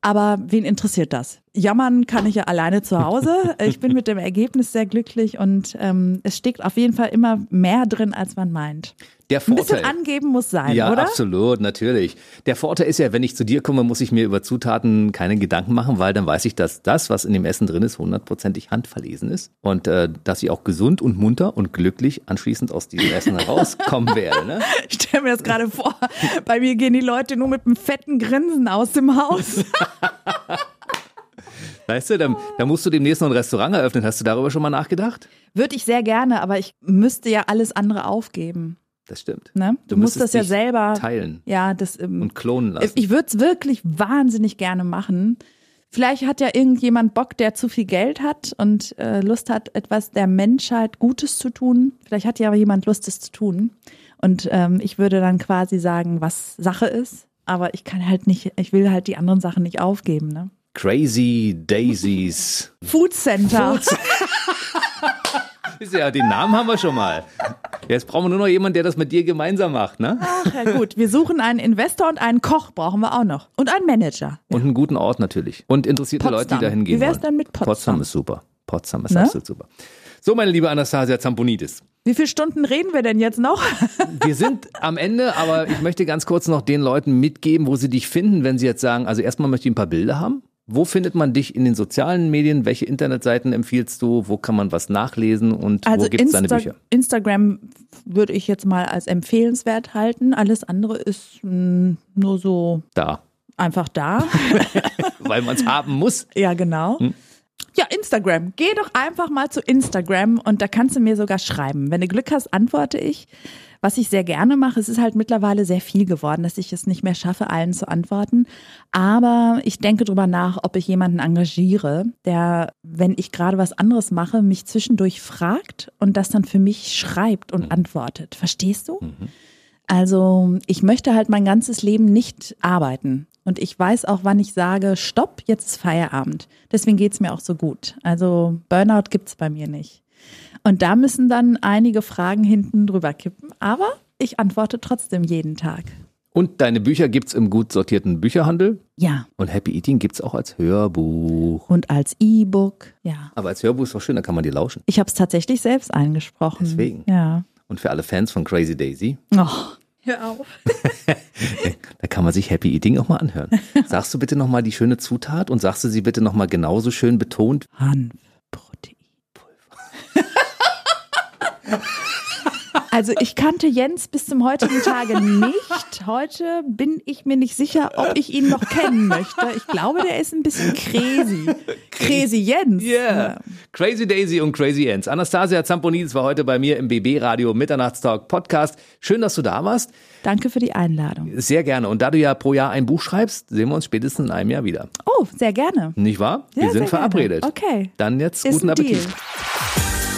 [SPEAKER 3] Aber wen interessiert das? Jammern kann ich ja alleine zu Hause. (laughs) Ich bin mit dem Ergebnis sehr glücklich und ähm, es steckt auf jeden Fall immer mehr drin, als man meint.
[SPEAKER 2] Der
[SPEAKER 3] Ein bisschen
[SPEAKER 2] Vorteil.
[SPEAKER 3] angeben muss sein,
[SPEAKER 2] Ja,
[SPEAKER 3] oder?
[SPEAKER 2] absolut, natürlich. Der Vorteil ist ja, wenn ich zu dir komme, muss ich mir über Zutaten keine Gedanken machen, weil dann weiß ich, dass das, was in dem Essen drin ist, hundertprozentig handverlesen ist und äh, dass ich auch gesund und munter und glücklich anschließend aus diesem Essen herauskommen werde. Ne? (laughs)
[SPEAKER 3] Ich stelle mir das gerade vor. Bei mir gehen die Leute nur mit einem fetten Grinsen aus dem Haus. (laughs)
[SPEAKER 2] Weißt du, da, da musst du demnächst noch ein Restaurant eröffnen. Hast du darüber schon mal nachgedacht?
[SPEAKER 3] Würde ich sehr gerne, aber ich müsste ja alles andere aufgeben.
[SPEAKER 2] Das stimmt.
[SPEAKER 3] Ne? Du,
[SPEAKER 2] Du
[SPEAKER 3] musst das ja selber
[SPEAKER 2] teilen
[SPEAKER 3] Ja, das. Ähm,
[SPEAKER 2] und klonen lassen.
[SPEAKER 3] ich würde es wirklich wahnsinnig gerne machen. Vielleicht hat ja irgendjemand Bock, der zu viel Geld hat und äh, Lust hat, etwas der Menschheit Gutes zu tun. Vielleicht hat ja aber jemand Lust, es zu tun. Und ähm, ich würde dann quasi sagen, was Sache ist. Aber ich kann halt nicht, ich will halt die anderen Sachen nicht aufgeben. Ne?
[SPEAKER 2] Crazy Daisies.
[SPEAKER 3] Food Center.
[SPEAKER 2] Ist (laughs) ja, den Namen haben wir schon mal. Jetzt brauchen wir nur noch jemanden, der das mit dir gemeinsam macht, ne?
[SPEAKER 3] Ach ja gut, wir suchen einen Investor und einen Koch brauchen wir auch noch. Und einen Manager.
[SPEAKER 2] Und einen guten Ort natürlich. Und interessierte Leute, die
[SPEAKER 3] Potsdam.
[SPEAKER 2] dahin gehen
[SPEAKER 3] Wie wär's
[SPEAKER 2] wollen.
[SPEAKER 3] denn mit Potsdam?
[SPEAKER 2] Potsdam ist super. Potsdam ist
[SPEAKER 3] Ne?
[SPEAKER 2] absolut super. So, meine liebe Anastasia Zamponidis.
[SPEAKER 3] Wie viele Stunden reden wir denn jetzt noch? (laughs)
[SPEAKER 2] Wir sind am Ende, aber ich möchte ganz kurz noch den Leuten mitgeben, wo sie dich finden, wenn sie jetzt sagen, also erstmal möchte ich ein paar Bilder haben. Wo findet man dich in den sozialen Medien? Welche Internetseiten empfiehlst du? Wo kann man was nachlesen und wo gibt es deine Bücher?
[SPEAKER 3] Instagram würde ich jetzt mal als empfehlenswert halten. Alles andere ist mh, nur so
[SPEAKER 2] Da,
[SPEAKER 3] einfach da. (laughs)
[SPEAKER 2] weil man es haben muss.
[SPEAKER 3] ja, genau.
[SPEAKER 2] Hm.
[SPEAKER 3] Ja, Instagram. Geh doch einfach mal zu Instagram und da kannst du mir sogar schreiben. Wenn du Glück hast, antworte ich. Was ich sehr gerne mache, es ist halt mittlerweile sehr viel geworden, dass ich es nicht mehr schaffe, allen zu antworten. Aber ich denke drüber nach, ob ich jemanden engagiere, der, wenn ich gerade was anderes mache, mich zwischendurch fragt und das dann für mich schreibt und antwortet. Verstehst du? Also ich möchte halt mein ganzes Leben nicht arbeiten. Und ich weiß auch, wann ich sage, stopp, jetzt ist Feierabend. Deswegen geht's mir auch so gut. Also Burnout gibt's bei mir nicht. Und da müssen dann einige Fragen hinten drüber kippen. Aber ich antworte trotzdem jeden Tag.
[SPEAKER 2] Und deine Bücher gibt's im gut sortierten Bücherhandel.
[SPEAKER 3] Ja.
[SPEAKER 2] Und Happy Eating gibt's auch als Hörbuch.
[SPEAKER 3] Und als E-Book. Ja.
[SPEAKER 2] Aber als Hörbuch ist doch schön, da kann man dir lauschen.
[SPEAKER 3] Ich habe es tatsächlich selbst eingesprochen.
[SPEAKER 2] Deswegen.
[SPEAKER 3] Ja.
[SPEAKER 2] Und für alle Fans von Crazy Daisy,
[SPEAKER 3] Oh, hör auf. (laughs)
[SPEAKER 2] da kann man sich Happy Eating auch mal anhören. (laughs) Sagst du bitte nochmal die schöne Zutat und sagst du sie bitte nochmal genauso schön betont?
[SPEAKER 3] Hanfproteinpulver. (laughs) Also ich kannte Jens bis zum heutigen Tage (laughs) nicht. Heute bin ich mir nicht sicher, ob ich ihn noch kennen möchte. Ich glaube, der ist ein bisschen crazy. Crazy Jens.
[SPEAKER 2] Yeah. Crazy Daisy und Crazy Ends. Anastasia Zamponidis war heute bei mir im BB Radio Mitternachtstalk Podcast. Schön, dass du da warst.
[SPEAKER 3] Danke für die Einladung.
[SPEAKER 2] Sehr gerne. Und da du ja pro Jahr ein Buch schreibst, sehen wir uns spätestens in einem Jahr wieder.
[SPEAKER 3] Oh, sehr gerne.
[SPEAKER 2] Nicht wahr?
[SPEAKER 3] Ja,
[SPEAKER 2] wir sind verabredet.
[SPEAKER 3] Gerne. Okay.
[SPEAKER 2] Dann jetzt
[SPEAKER 3] Ist
[SPEAKER 2] guten Appetit.
[SPEAKER 3] Deal.